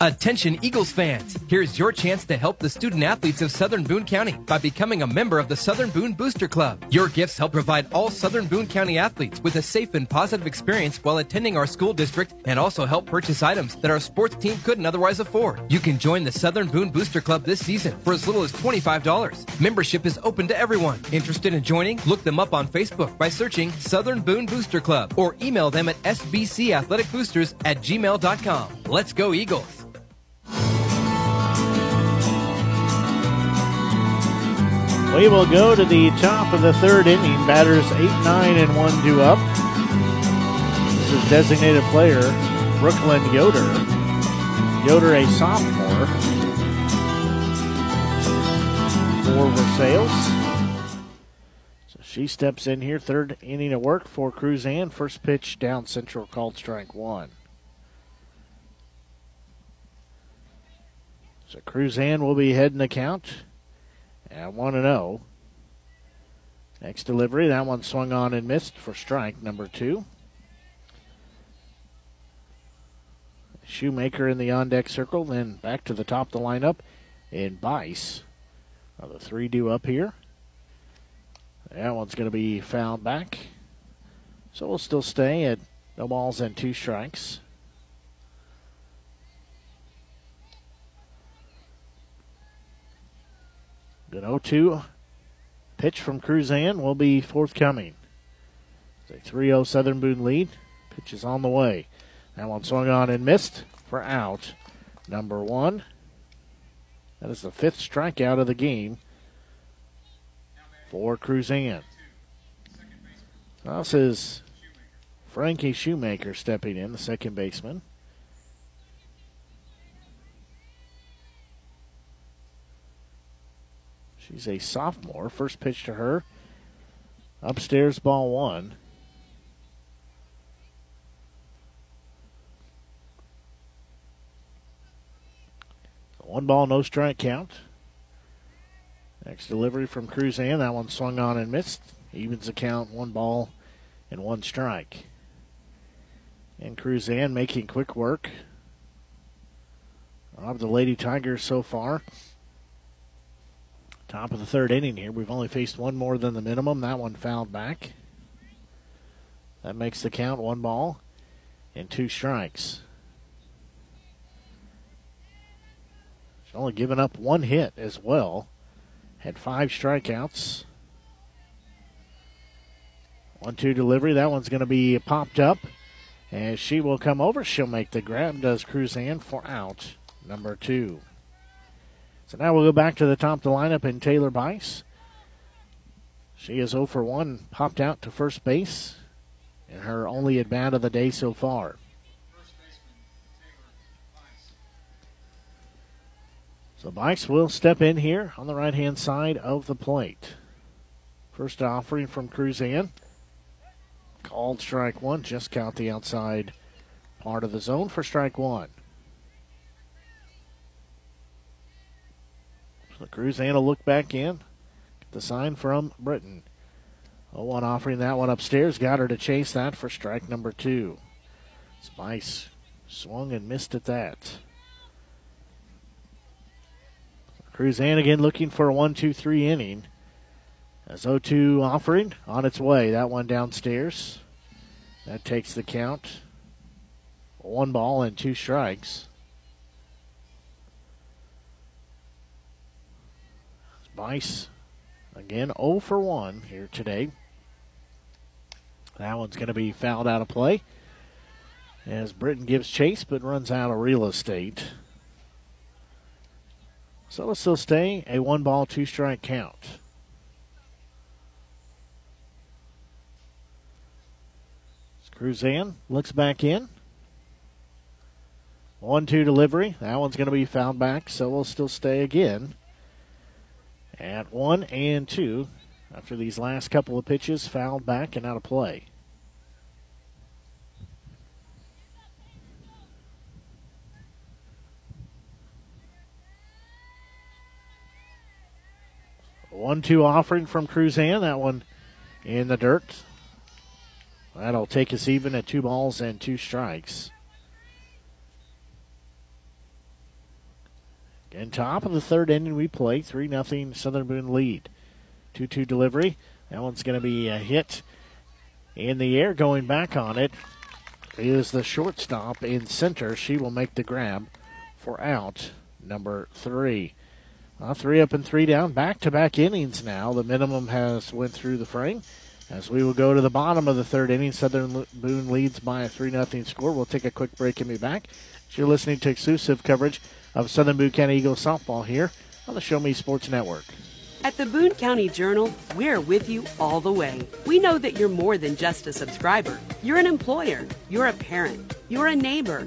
Attention Eagles fans! Here's your chance to help the student athletes of Southern Boone County by becoming a member of the Southern Boone Booster Club. Your gifts help provide all Southern Boone County athletes with a safe and positive experience while attending our school district and also help purchase items that our sports team couldn't otherwise afford. You can join the Southern Boone Booster Club this season for as little as $25. Membership is open to everyone. Interested in joining? Look them up on Facebook by searching Southern Boone Booster Club or email them at sbcathleticboosters at gmail.com. Let's go Eagles! We will go to the top of the third inning. Batters 8, 9, and 1 due up. This is designated player Brooklyn Yoder. Yoder, a sophomore for Versailles. So she steps in here. Third inning of work for Cruzan. First pitch down central called strike one. So Cruzan will be heading the count at 1 0. Next delivery, that one swung on and missed for strike number two. Shoemaker in the on deck circle, then back to the top of the lineup in Bice. Now the three due up here. That one's going to be fouled back. So we'll still stay at no balls and two strikes. Good 0 2 pitch from Cruzan will be forthcoming. It's a 3 0 Southern Boone lead. Pitch is on the way. That one swung on and missed for out. Number one. That is the fifth strikeout of the game for Cruzan. This is Frankie Shoemaker stepping in, the second baseman. She's a sophomore. First pitch to her. Upstairs, ball one. One ball, no strike count. Next delivery from Cruzan. That one swung on and missed. Evens the count, one ball and one strike. And Cruzan making quick work of the Lady Tigers so far. Top of the third inning here. We've only faced one more than the minimum. That one fouled back. That makes the count one ball and two strikes. She's only given up one hit as well. Had five strikeouts. One two delivery. That one's going to be popped up. And she will come over, she'll make the grab. Does Cruzan for out number two. So now we'll go back to the top of the lineup in Taylor Bice. She is 0 for 1, popped out to first base in her only at bat of the day so far. So Bice will step in here on the right hand side of the plate. First offering from Cruzan. Called strike one. Just count the outside part of the zone for strike one. Cruzan will look back in. Get the sign from Britton. Oh, one offering that one upstairs. Got her to chase that for strike number two. Bice swung and missed at that. Cruzan again looking for a 1 2 3 inning. As 0 2 offering on its way. That one downstairs. That takes the count. One ball and two strikes. Bice again 0 for 1 here today. That one's going to be fouled out of play as Britton gives chase but runs out of real estate. So it'll still stay a one ball, two strike count. Cruzan looks back in. One two delivery. That one's going to be fouled back, so we'll still stay again at one and two after these last couple of pitches fouled back and out of play. One two offering from Cruzan. That one in the dirt. That'll take us even at two balls and two strikes. Again, top of the third inning, we play 3 0 Southern Boone lead. 2 2 delivery. That one's going to be a hit in the air. Going back on it is the shortstop in center. She will make the grab for out number three. Uh, three up and three down. Back to back innings now. The minimum has went through the frame. As we will go to the bottom of the third inning, Southern Boone leads by a 3 0 score. We'll take a quick break and be back. You're listening to exclusive coverage of Southern Boone County Eagles softball here on the Show Me Sports Network. At the Boone County Journal, we're with you all the way. We know that you're more than just a subscriber. You're an employer, you're a parent, you're a neighbor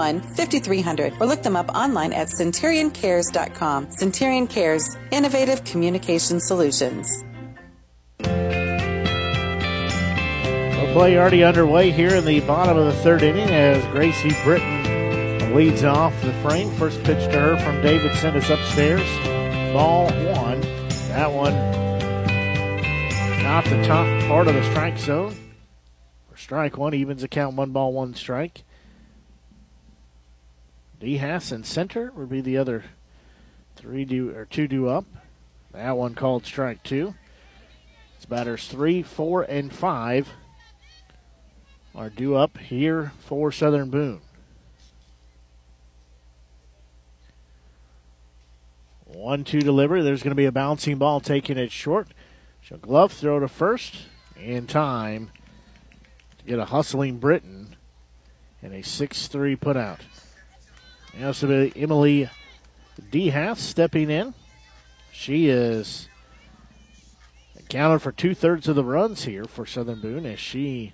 5300 or look them up online at centurioncares.com. Centurion Cares, innovative communication solutions. Well, play already underway here in the bottom of the third inning as Gracie Britton leads off the frame. First pitch to her from Davidson is upstairs. Ball one. That one not the top part of the strike zone. Strike one, evens the count one ball, one strike. D Hassan center would be the other three due or two do up. That one called strike two. It's batters three, four, and five are due up here for Southern Boone. One two delivery. There's going to be a bouncing ball taking it short. She'll glove throw to first, in time to get a hustling Britton and a 6 3 Now, so be Emily DeHaas stepping in. She is accounted for two thirds of the runs here for Southern Boone as she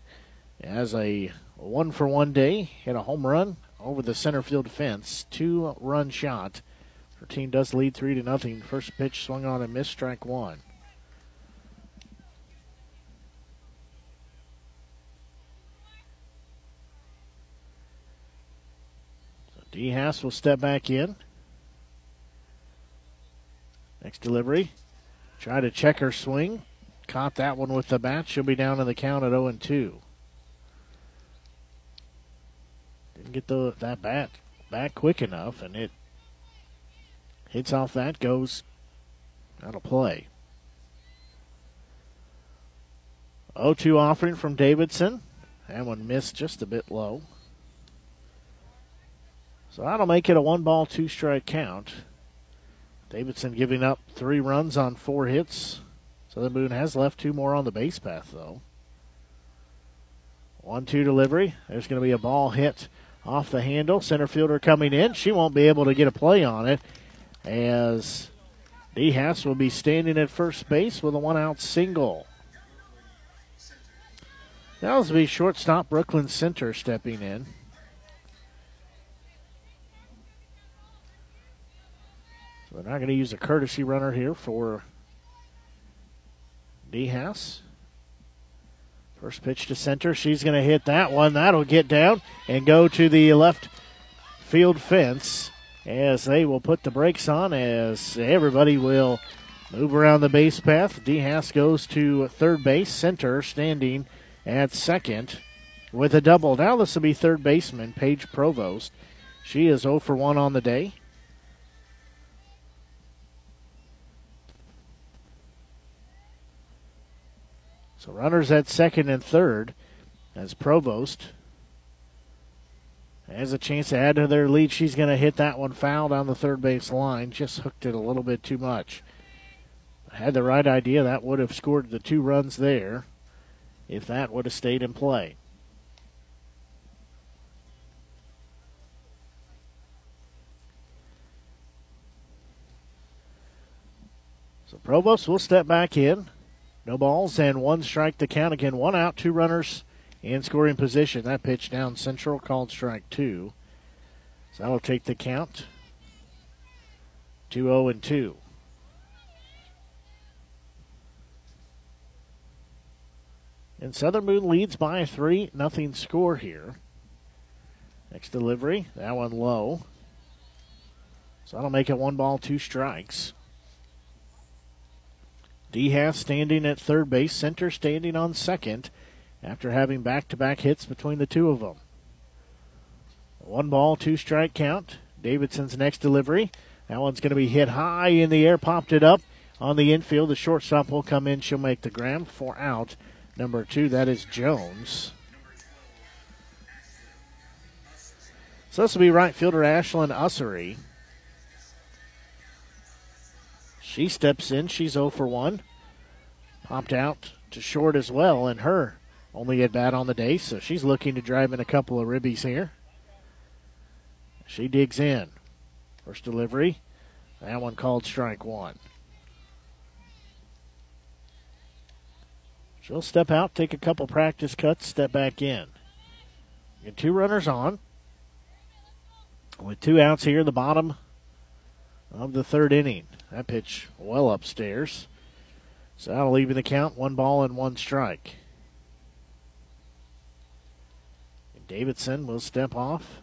has a one for one day, hit a home run over the center field fence, two run shot. Her team does lead three to nothing. First pitch swung on and missed, strike one. So DeHaas will step back in. Next delivery. Try to check her swing. Caught that one with the bat. She'll be down in the count at 0 2. Didn't get the that bat back quick enough, and it hits off that, goes out of play. 0 2 offering from Davidson. That one missed just a bit low. So that'll make it a one ball, two strike count. Davidson giving up three runs on four hits. Southern Boone has left two more on the base path, though. 1 2 delivery. There's going to be a ball hit off the handle. Center fielder coming in. She won't be able to get a play on it as DeHaas will be standing at first base with a one out single. That will be shortstop Brooklyn Center stepping in. So they're not going to use a courtesy runner here for DeHaas. First pitch to center. She's going to hit that one. That'll get down and go to the left field fence as they will put the brakes on as everybody will move around the base path. DeHaas goes to third base. Center standing at second with a double. Now this will be third baseman Paige Provost. She is 0 for 1 on the day. So runners at second and third as Provost has a chance to add to their lead. She's going to hit that one foul down the third base line. Just hooked it a little bit too much. Had the right idea. That would have scored the two runs there if that would have stayed in play. So Provost will step back in. No balls and one strike to count again. One out, two runners in scoring position. That pitch down central called strike two. So that'll take the count 2 0 and 2. And Southern Boone leads by 3 nothing score here. Next delivery, that one low. So that'll make it one ball, two strikes. DeHaas standing at third base, center standing on second after having back to back hits between the two of them. One ball, two strike count. Davidson's next delivery. That one's going to be hit high in the air, popped it up on the infield. The shortstop will come in. She'll make the ground for out number two. That is Jones. So this will be right fielder Ashlyn Ussery. She steps in. She's 0 for 1. Popped out to short as well, and her only at bat on the day, so she's looking to drive in a couple of ribbies here. She digs in. First delivery. That one called strike one. She'll step out, take a couple practice cuts, step back in. Get two runners on. With two outs here, in the bottom of the third inning. That pitch well upstairs. So that'll leave the count one ball and one strike. And Davidson will step off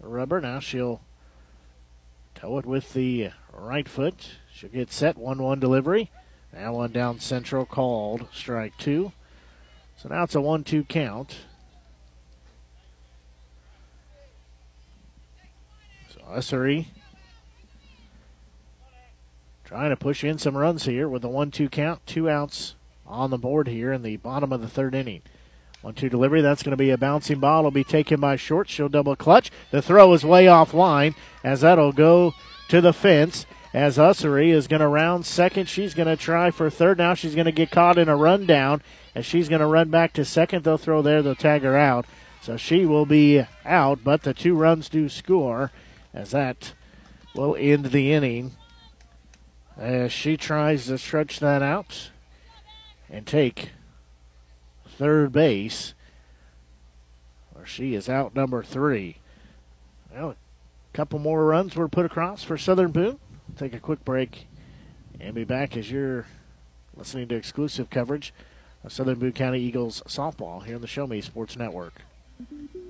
the rubber. Now she'll toe it with the right foot. She'll get set 1 1 delivery. That one down central called strike two. So now it's a 1 2 count. So Ussery trying to push in some runs here with a 1 2 count. Two outs on the board here in the bottom of the third inning. 1 2 delivery. That's going to be a bouncing ball. It'll be taken by short. She'll double clutch. The throw is way off line as that'll go to the fence as Ussery is going to round second. She's going to try for third. Now she's going to get caught in a rundown, and she's going to run back to second. They'll throw there. They'll tag her out. So she will be out, but the two runs do score as that will end the inning. As she tries to stretch that out and take third base, where she is out number three. Well, a couple more runs were put across for Southern Boone. Take a quick break and be back as you're listening to exclusive coverage of Southern Boone County Eagles softball here on the Show Me Sports Network.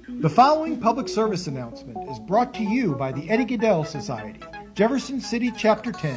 The following public service announcement is brought to you by the Eddie Gaedel Society, Jefferson City Chapter 10,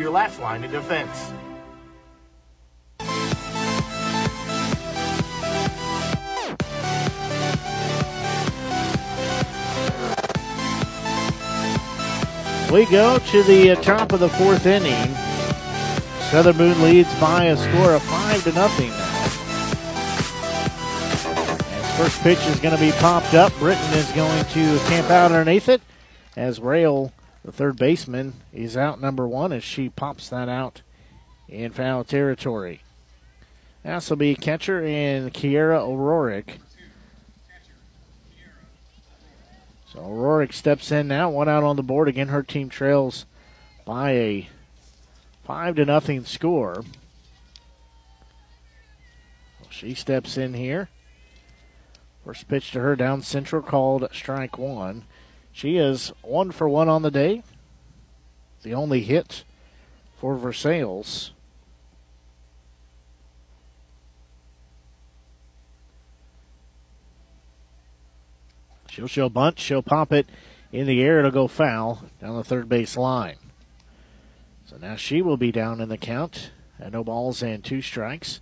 your last line of defense. We go to the uh, top of the fourth inning. Southern Boone leads by a score of five to nothing. First pitch is going to be popped up. Britton is going to camp out underneath it. As Rail, the third baseman, is out number one as she pops that out in foul territory. This will be catcher and Kiera O'Rourke. So O'Rourke steps in now, one out on the board. Again, her team trails by a five to nothing score. She steps in here. First pitch to her down central called strike one. She is one for one on the day. The only hit for Versailles. She'll show bunt. She'll pop it in the air. It'll go foul down the third base line. So now she will be down in the count. And no balls and two strikes.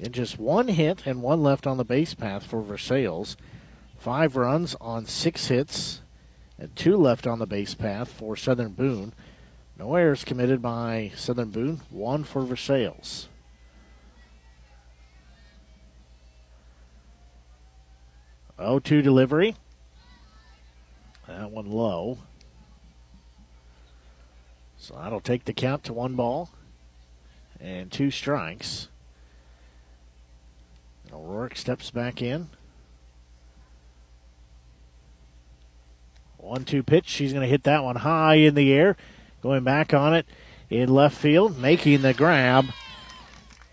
And just one hit and one left on the base path for Versailles. Five runs on six hits and two left on the base path for Southern Boone. No errors committed by Southern Boone. One for Versailles. Oh, two delivery. That one low. So that'll take the count to one ball and two strikes. O'Rourke steps back in. One two pitch. She's going to hit that one high in the air. Going back on it in left field. Making the grab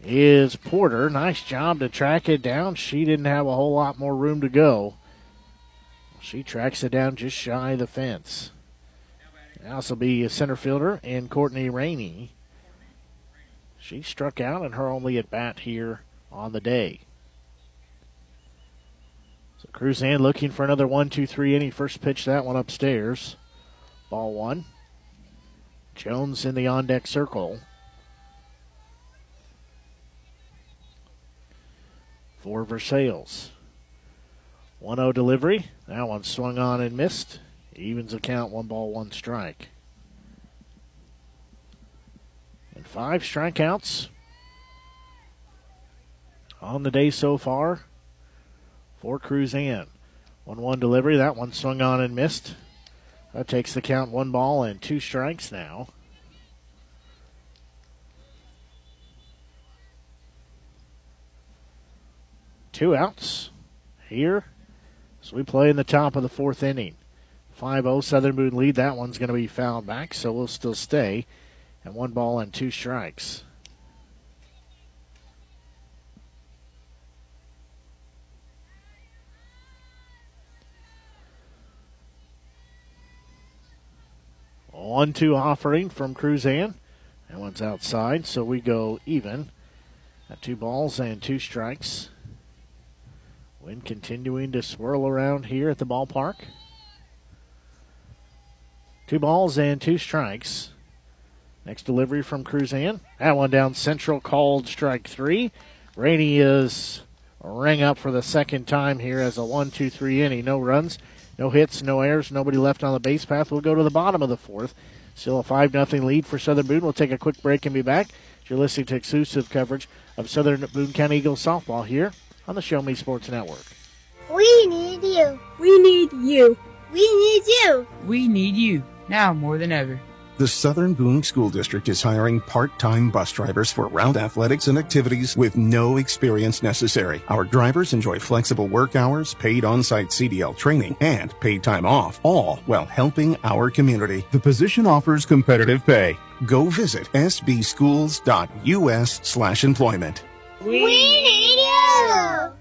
is Porter. Nice job to track it down. She didn't have a whole lot more room to go. She tracks it down just shy of the fence. This will be a center fielder and Courtney Rainey. She struck out in her only at bat here on the day. Cruzan looking for another one, two, three inning. First pitch that one upstairs. Ball one. Jones in the on deck circle. For Versailles. 1 0 delivery. That one swung on and missed. Evens account, one ball, one strike. And five strikeouts on the day so far for Cruzan. 1 1 delivery. That one swung on and missed. That takes the count one ball and two strikes now. Two outs here as we play in the top of the fourth inning. 5 0 Southern Boone lead. That one's going to be fouled back, so we'll still stay. And one ball and two strikes. 1 2 offering from Cruzan. That one's outside, so we go even at two balls and two strikes. Wind continuing to swirl around here at the ballpark. Two balls and two strikes. Next delivery from Cruzan. That one down central, called strike three. Rainey is rang up for the second time here as a one, two, three inning. No runs, no hits, no errors, nobody left on the base path. We'll go to the bottom of the fourth. Still a 5 0 lead for Southern Boone. We'll take a quick break and be back. You're listening to exclusive coverage of Southern Boone County Eagles softball here on the Show Me Sports Network. We need you. We need you. We need you. We need you now more than ever. The Southern Boone School District is hiring part-time bus drivers for round athletics and activities with no experience necessary. Our drivers enjoy flexible work hours, paid on-site CDL training, and paid time off, all while helping our community. The position offers competitive pay. Go visit sbschools.us slash employment. We need you.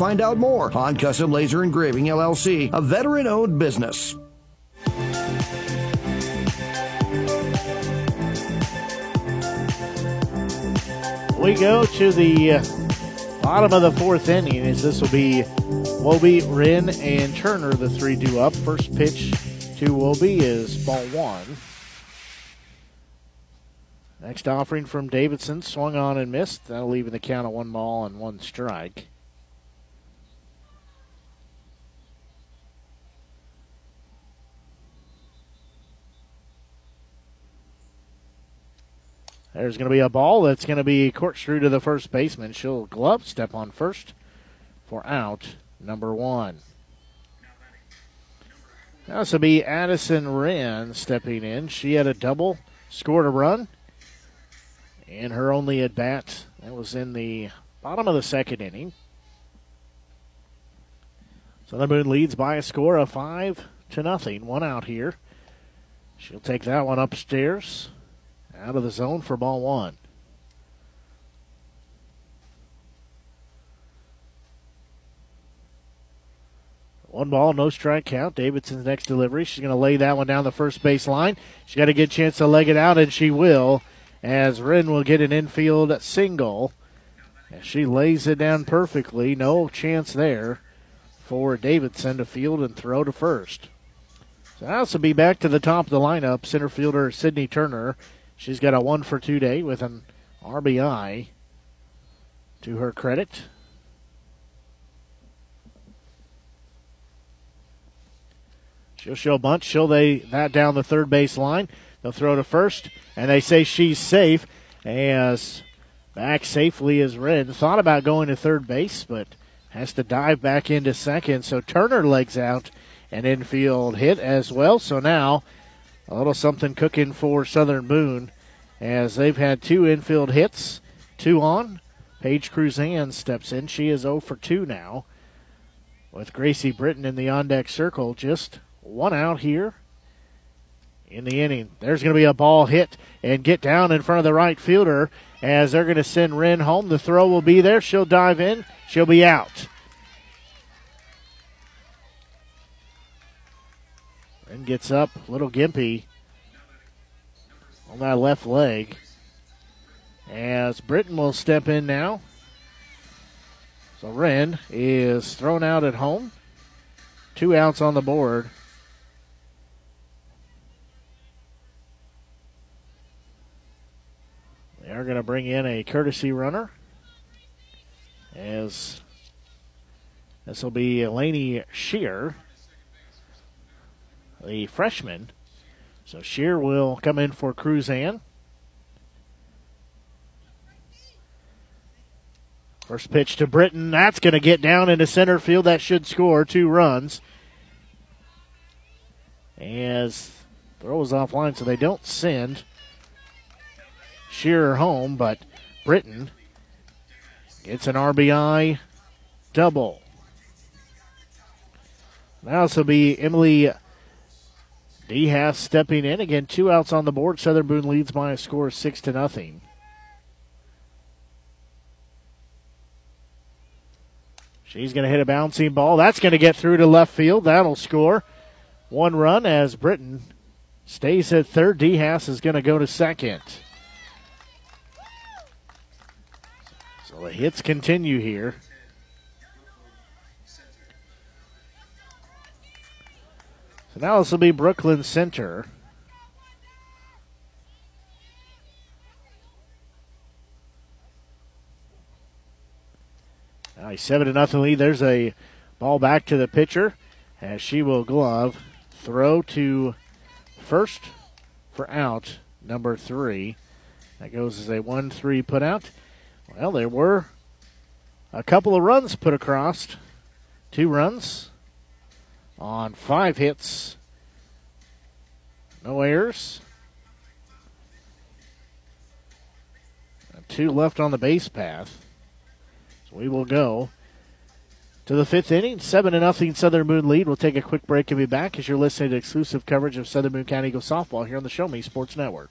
find out more. Han Custom Laser Engraving LLC, a veteran owned business. We go to the uh, bottom of the fourth inning as this will be Wobie, Wren, and Turner, the three do up. First pitch to Wobie is ball one. Next offering from Davidson, swung on and missed. That'll leave in the count of one ball and one strike. There's going to be a ball that's going to be corkscrewed to the first baseman. She'll glove step on first for out number one. Now this will be Addison Wren stepping in. She had a double, scored a run, and her only at bat. That was in the bottom of the second inning. Southern Boone leads by a score of five to nothing. One out here. She'll take that one upstairs out of the zone for ball one. One ball, no strike count. Davidson's next delivery. She's going to lay that one down the first base line. She's got a good chance to leg it out, and she will, as Wren will get an infield single. And she lays it down perfectly. No chance there for Davidson to field and throw to first. So this will be back to the top of the lineup. Center fielder Sydney Turner She's got a one for two day with an RBI to her credit. She'll show a bunch. She'll lay that down the third base line. They'll throw to first, and they say she's safe as back safely as Wren. Thought about going to third base, but has to dive back into second. So Turner legs out an infield hit as well. So now a little something cooking for Southern Boone as they've had two infield hits, two on. Paige Cruzan steps in. She is 0 for 2 now. With Gracie Britton in the on deck circle, just one out here in the inning. There's going to be a ball hit and get down in front of the right fielder as they're going to send Wren home. The throw will be there. She'll dive in. She'll be out. Wren gets up, a little gimpy on that left leg. As Britton will step in now. So Wren is thrown out at home. Two outs on the board. They are going to bring in a courtesy runner. As this will be Elaney Shear, the freshman. So Shear will come in for Cruzan. First pitch to Britton. That's going to get down into center field. That should score two runs. As throws offline, so they don't send Shearer home, but Britton gets an RBI double. Now this will be Emily DeHaas stepping in. Again, two outs on the board. Southern Boone leads by a score of six to nothing. She's going to hit a bouncing ball. That's going to get through to left field. That'll score one run as Britton stays at third. DeHaas is going to go to second. So the hits continue here. So now this will be Brooklyn Center. A seven to nothing lead. There's a ball back to the pitcher as she will glove throw to first for out number three. That goes as a one-three put out. Well, there were a couple of runs put across. Two runs on five hits. No errors. Two left on the base path. So we will go to the fifth inning. Seven to nothing Southern Boone lead. We'll take a quick break and be back as you're listening to exclusive coverage of Southern Boone County Eagle softball here on the Show Me Sports Network.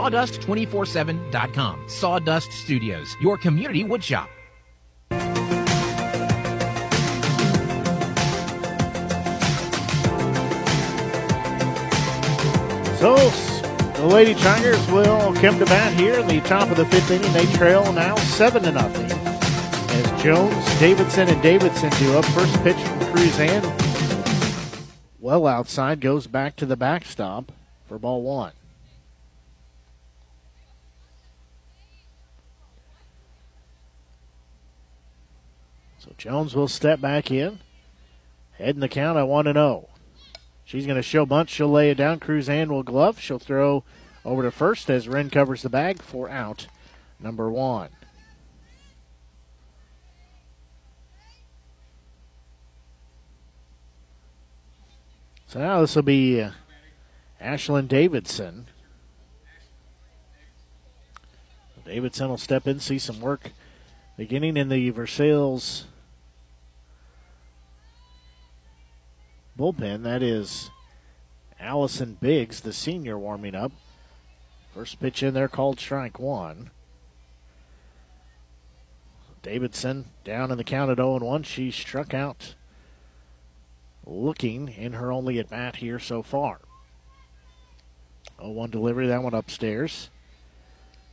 sawdust247.com. Sawdust Studios, your community woodshop. So the Lady Tigers will come to bat here in the top of the fifth inning. They trail now seven to nothing. As Jones, Davidson, and Davidson do up. First pitch from Cruzan. Well outside, goes back to the backstop for ball one. Jones will step back in. Heading the count at 1 0. She's going to show bunch. She'll lay it down. Cruzan will glove. She'll throw over to first as Wren covers the bag for out number one. So now this will be uh, Ashlyn Davidson. Davidson will step in, see some work beginning in the Versailles bullpen. That is Allison Biggs, the senior, warming up. First pitch in there called strike one. Davidson down in the count at 0 1. She struck out looking in her only at bat here so far. 0 1 delivery, that one upstairs.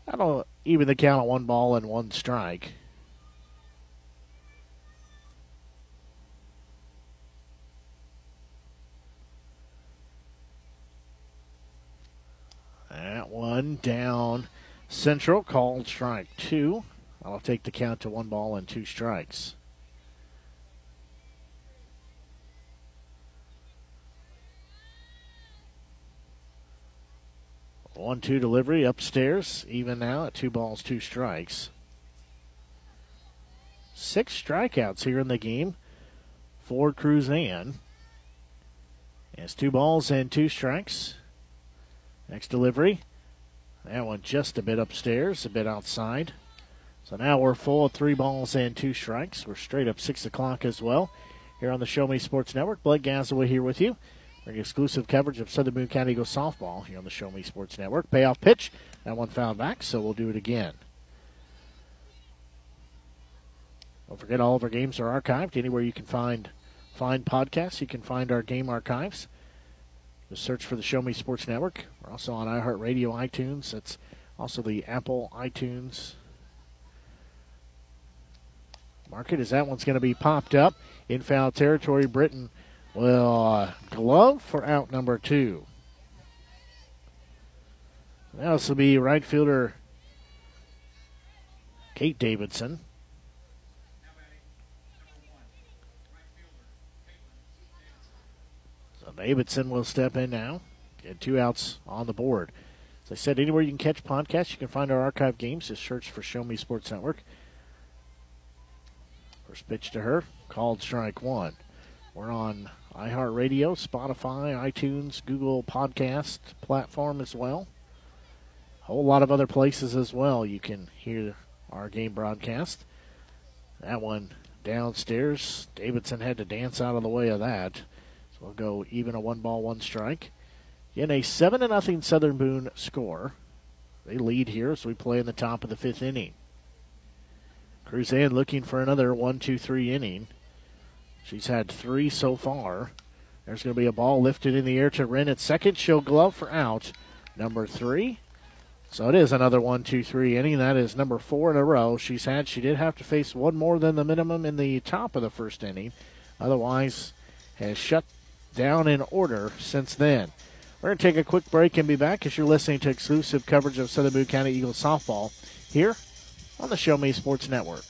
That'll even the count at one ball and one strike. That one down central, called strike two. I'll take the count to one ball and two strikes. One two delivery upstairs, even now at two balls, two strikes. Six strikeouts here in the game for Cruzan. It's two balls and two strikes. Next delivery. That one just a bit upstairs, a bit outside. So now we're full of three balls and two strikes. We're straight up 6 o'clock as well here on the Show Me Sports Network. Blake Gazaway here with you. Bring exclusive coverage of Southern Boone County Eagles softball here on the Show Me Sports Network. Payoff pitch. That one fouled back, so we'll do it again. Don't forget all of our games are archived. Anywhere you can find find podcasts, you can find our game archives. Just search for the Show Me Sports Network. We're also on iHeartRadio, iTunes. That's also the Apple iTunes market as that one's going to be popped up in foul territory. Britton will uh, glove for out number two. Now this will be right fielder Kate Davidson. So Davidson will step in now. Get two outs on the board. As I said, anywhere you can catch podcasts, you can find our archive games. Just search for Show Me Sports Network. First pitch to her, called strike one. We're on iHeartRadio, Spotify, iTunes, Google Podcast platform as well. A whole lot of other places as well you can hear our game broadcast. That one downstairs. Davidson had to dance out of the way of that. So we'll go even a one ball, one strike. In a 7 to nothing Southern Boone score. They lead here so we play in the top of the fifth inning. Cruzan looking for another one, two, three inning. She's had three so far. There's going to be a ball lifted in the air to Wren at second. She'll glove for out. Number three. So it is another one, two, three inning. That is number four in a row. She's had. She did have to face one more than the minimum in the top of the first inning. Otherwise, has shut down in order since then. We're going to take a quick break and be back as you're listening to exclusive coverage of Southern Boone County Eagles softball here on the Show Me Sports Network.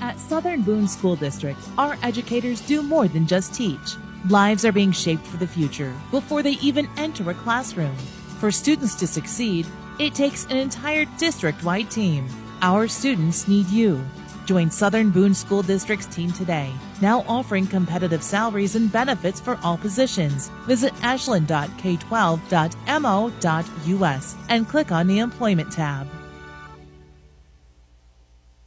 At Southern Boone School District, our educators do more than just teach. Lives are being shaped for the future before they even enter a classroom. For students to succeed, it takes an entire district wide team. Our students need you. Join Southern Boone School District's team today, now offering competitive salaries and benefits for all positions. Visit ashland.k12.mo.us and click on the Employment tab.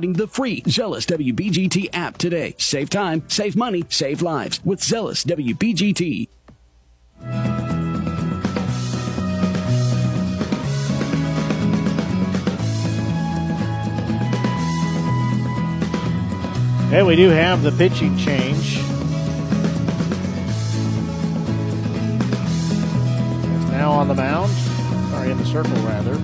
the free Zealous WBGT app today. Save time, save money, save lives with Zealous WBGT. And we do have the pitching change. It's now on the mound. Sorry, in the circle, rather.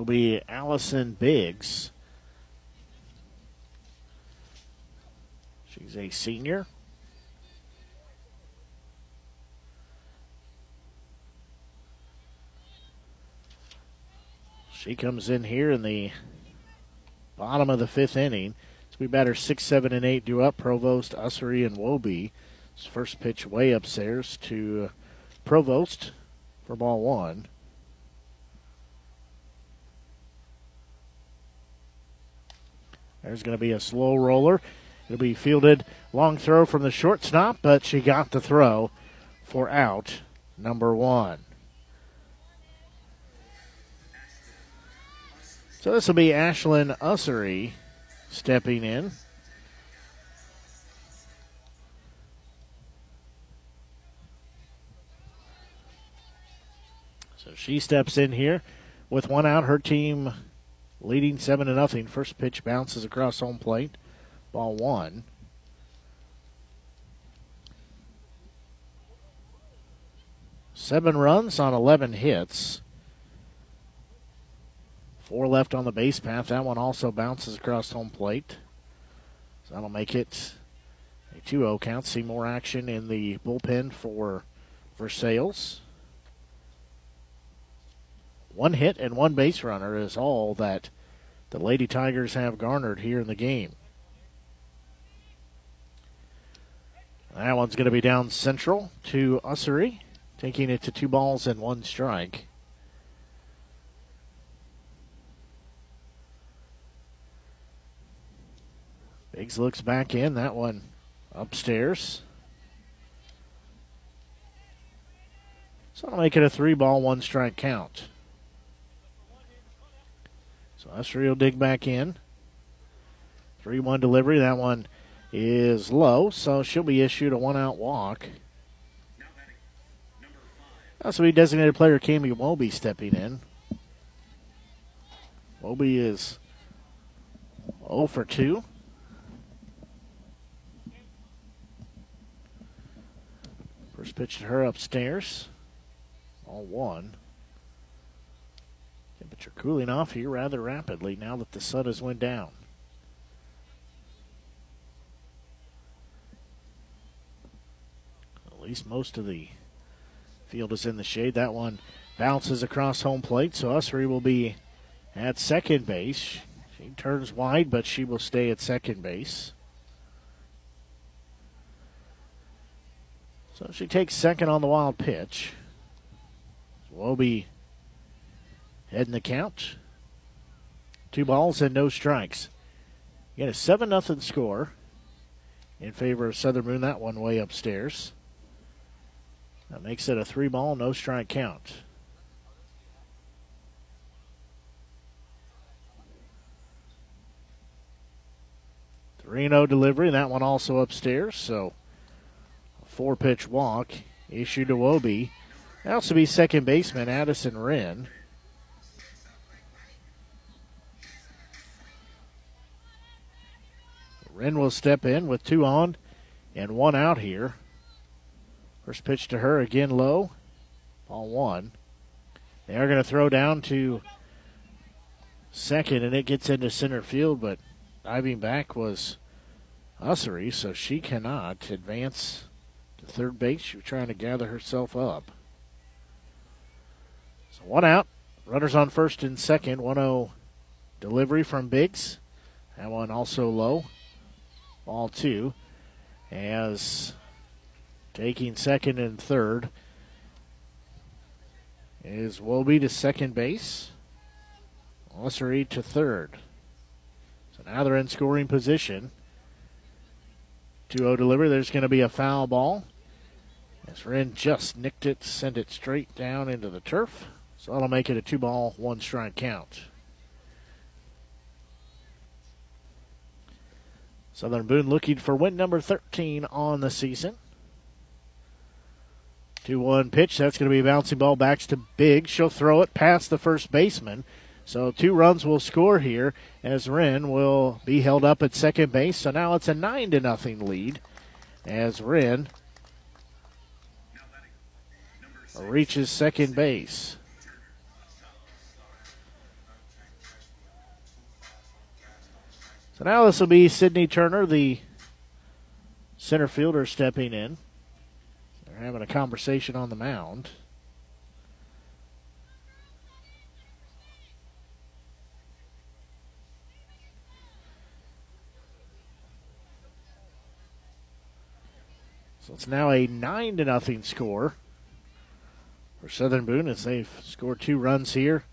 Will be Allison Biggs. She's a senior. She comes in here in the bottom of the fifth inning. So we batter six, seven, and eight due up. Provost, Ussery, and Wobie. First pitch way upstairs to Provost for ball one. There's going to be a slow roller. It'll be fielded long throw from the shortstop, but she got the throw for out number one. So this will be Ashlyn Ussery stepping in. So she steps in here with one out. Her team leading seven to nothing. First pitch bounces across home plate. Ball one. Seven runs on 11 hits. Four left on the base path. That one also bounces across home plate. So that'll make it a 2 0 count. See more action in the bullpen for, Versailles. One hit and one base runner is all that the Lady Tigers have garnered here in the game. That one's going to be down central to Ussery, taking it to two balls and one strike. Biggs looks back in. That one upstairs. So I'll make it a three ball, one strike count. So Ussery will dig back in. 3 1 delivery. That one is low, so she'll be issued a one out walk. Also, be designated player Cami Wobie stepping in. Wobie is 0 for 2. First pitch to her upstairs. All one. Temperature cooling off here rather rapidly now that the sun has went down. At least most of the field is in the shade. That one bounces across home plate, so Ussery will be at second base. She turns wide, but she will stay at second base. So she takes second on the wild pitch. Wobie heading the count. Two balls and no strikes. Got a 7 0 score in favor of Southern Boone. That one way upstairs. That makes it a three ball, no strike count. Three 0 delivery. That one also upstairs. So four pitch walk issued to Wobie. That also be second baseman Addison Wren. Wren will step in with two on and one out here. First pitch to her again low. Ball one. They are going to throw down to second, and it gets into center field, but diving back was Ussery, so she cannot advance to third base. She was trying to gather herself up. So one out. Runners on first and second. 1 0 delivery from Biggs. That one also low. Ball two. As taking second and third is Wobie to second base. Ussery to third. So now they're in scoring position. 2 0 delivery. There's going to be a foul ball. As Wren just nicked it, sent it straight down into the turf. So that'll make it a two ball, one strike count. Southern Boone looking for win number 13 on the season. 2 1 pitch. That's going to be a bouncing ball back to Big. She'll throw it past the first baseman. So two runs will score here as Wren will be held up at second base. So now it's a 9 to nothing lead as Wren reaches second base. So now this will be Sydney Turner, the center fielder, stepping in. They're having a conversation on the mound. So it's now a nine to nothing score for Southern Boone as they've scored two runs here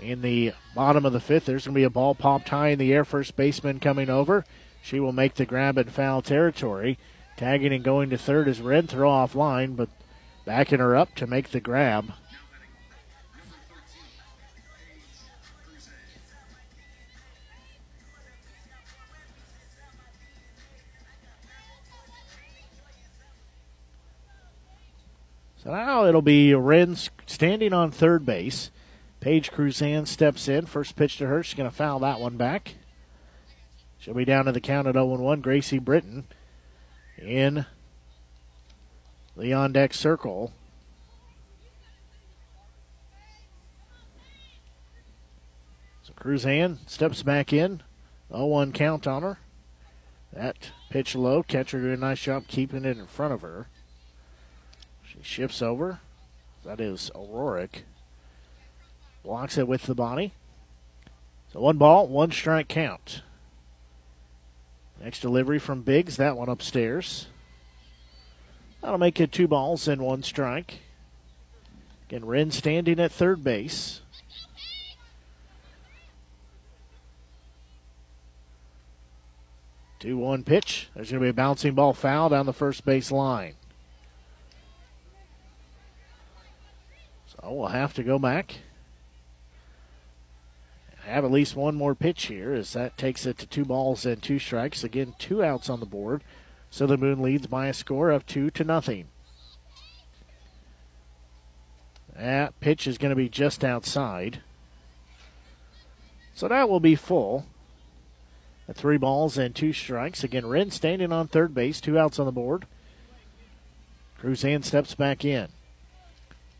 in the bottom of the fifth. There's going to be a ball popped high in the air. First baseman coming over. She will make the grab in foul territory. Tagging and going to third is Red. Throw off line, but backing her up to make the grab. So now it'll be Wren standing on third base. Paige Cruzan steps in. First pitch to her. She's going to foul that one back. She'll be down to the count at 0 1. Gracie Britton in the on deck circle. So Cruzan steps back in. 0 1 count on her. That pitch low. Catcher doing a nice job keeping it in front of her. She shifts over. That is O'Rourke. Blocks it with the body. So one ball, one strike count. Next delivery from Biggs, that one upstairs. That'll make it two balls and one strike. Again, Wren standing at third base. Two one pitch. There's going to be a bouncing ball foul down the first base line. So we'll have to go back. Have at least one more pitch here as that takes it to two balls and two strikes. Again, two outs on the board. Southern Boone leads by a score of two to nothing. That pitch is going to be just outside. So that will be full. At three balls and two strikes. Again, Wren standing on third base, two outs on the board. Cruzan steps back in.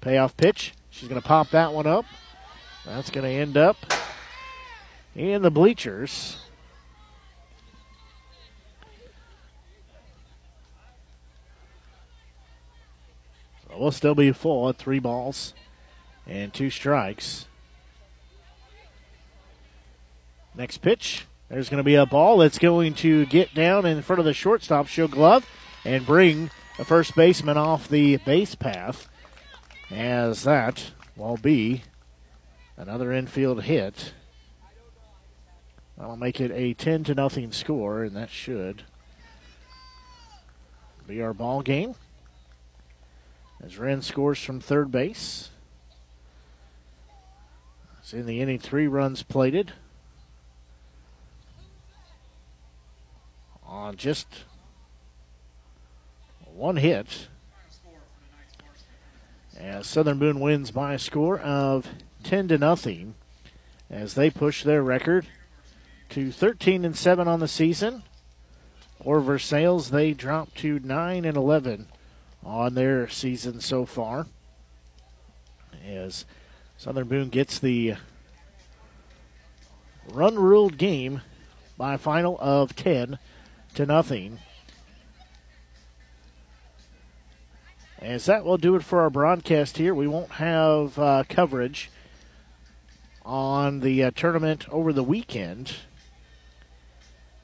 Payoff pitch. She's going to pop that one up. That's going to end up in the bleachers. So we'll still be full at three balls and two strikes. Next pitch. There's going to be a ball that's going to get down in front of the shortstop, show glove, and bring the first baseman off the base path. As that will be another infield hit. That'll make it a 10 to nothing score, and that should be our ball game. As Wren scores from third base. It's in the inning, three runs plated. On just one hit. As Southern Boone wins by a score of 10 to nothing as they push their record to 13 and 7 on the season. Or Versailles, they drop to 9 and 11 on their season so far. As Southern Boone gets the run ruled game by a final of 10 to nothing. As that will do it for our broadcast here. We won't have uh, coverage on the uh, tournament over the weekend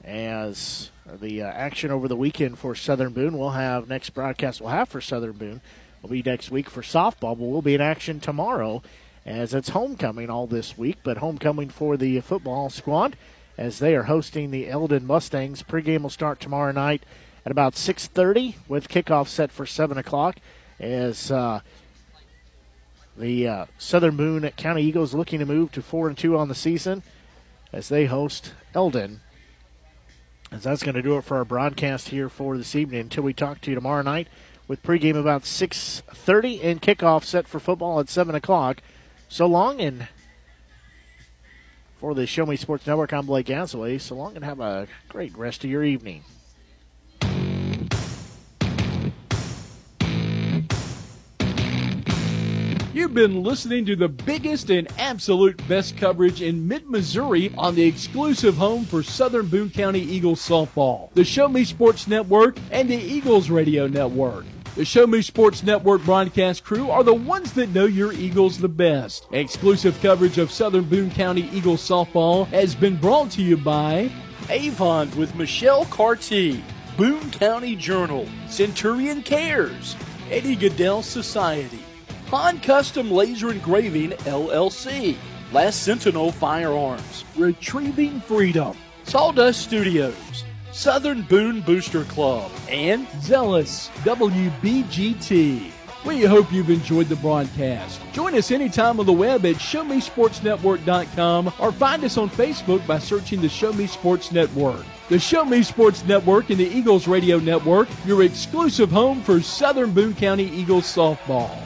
as the uh, action over the weekend for Southern Boone. We'll have next broadcast we'll have for Southern Boone will be next week for softball, but we'll be in action tomorrow as it's homecoming all this week. But homecoming for the football squad as they are hosting the Eldon Mustangs. Pregame will start tomorrow night at about 6:30 with kickoff set for 7 o'clock. As uh, the uh, Southern Boone County Eagles looking to move to four and two on the season as they host Eldon as that's going to do it for our broadcast here for this evening until we talk to you tomorrow night with pregame about 6.30 and kickoff set for football at 7 o'clock. So long and for the Show Me Sports Network, I'm Blake Gasaway. So long and have a great rest of your evening. You've been listening to the biggest and absolute best coverage in mid Missouri on the exclusive home for Southern Boone County Eagles softball, the Show Me Sports Network, and the Eagles Radio Network. The Show Me Sports Network broadcast crew are the ones that know your Eagles the best. Exclusive coverage of Southern Boone County Eagles softball has been brought to you by Avon with Michelle Carty, Boone County Journal, Centurion Cares, Eddie Gaedel Society, Han Custom Laser Engraving LLC, Last Sentinel Firearms, Retrieving Freedom, Sawdust Studios, Southern Boone Booster Club, and Zealous WBGT. We hope you've enjoyed the broadcast. Join us anytime on the web at ShowMeSportsNetwork.com or find us on Facebook by searching the Show Me Sports Network. The Show Me Sports Network and the Eagles Radio Network, your exclusive home for Southern Boone County Eagles softball.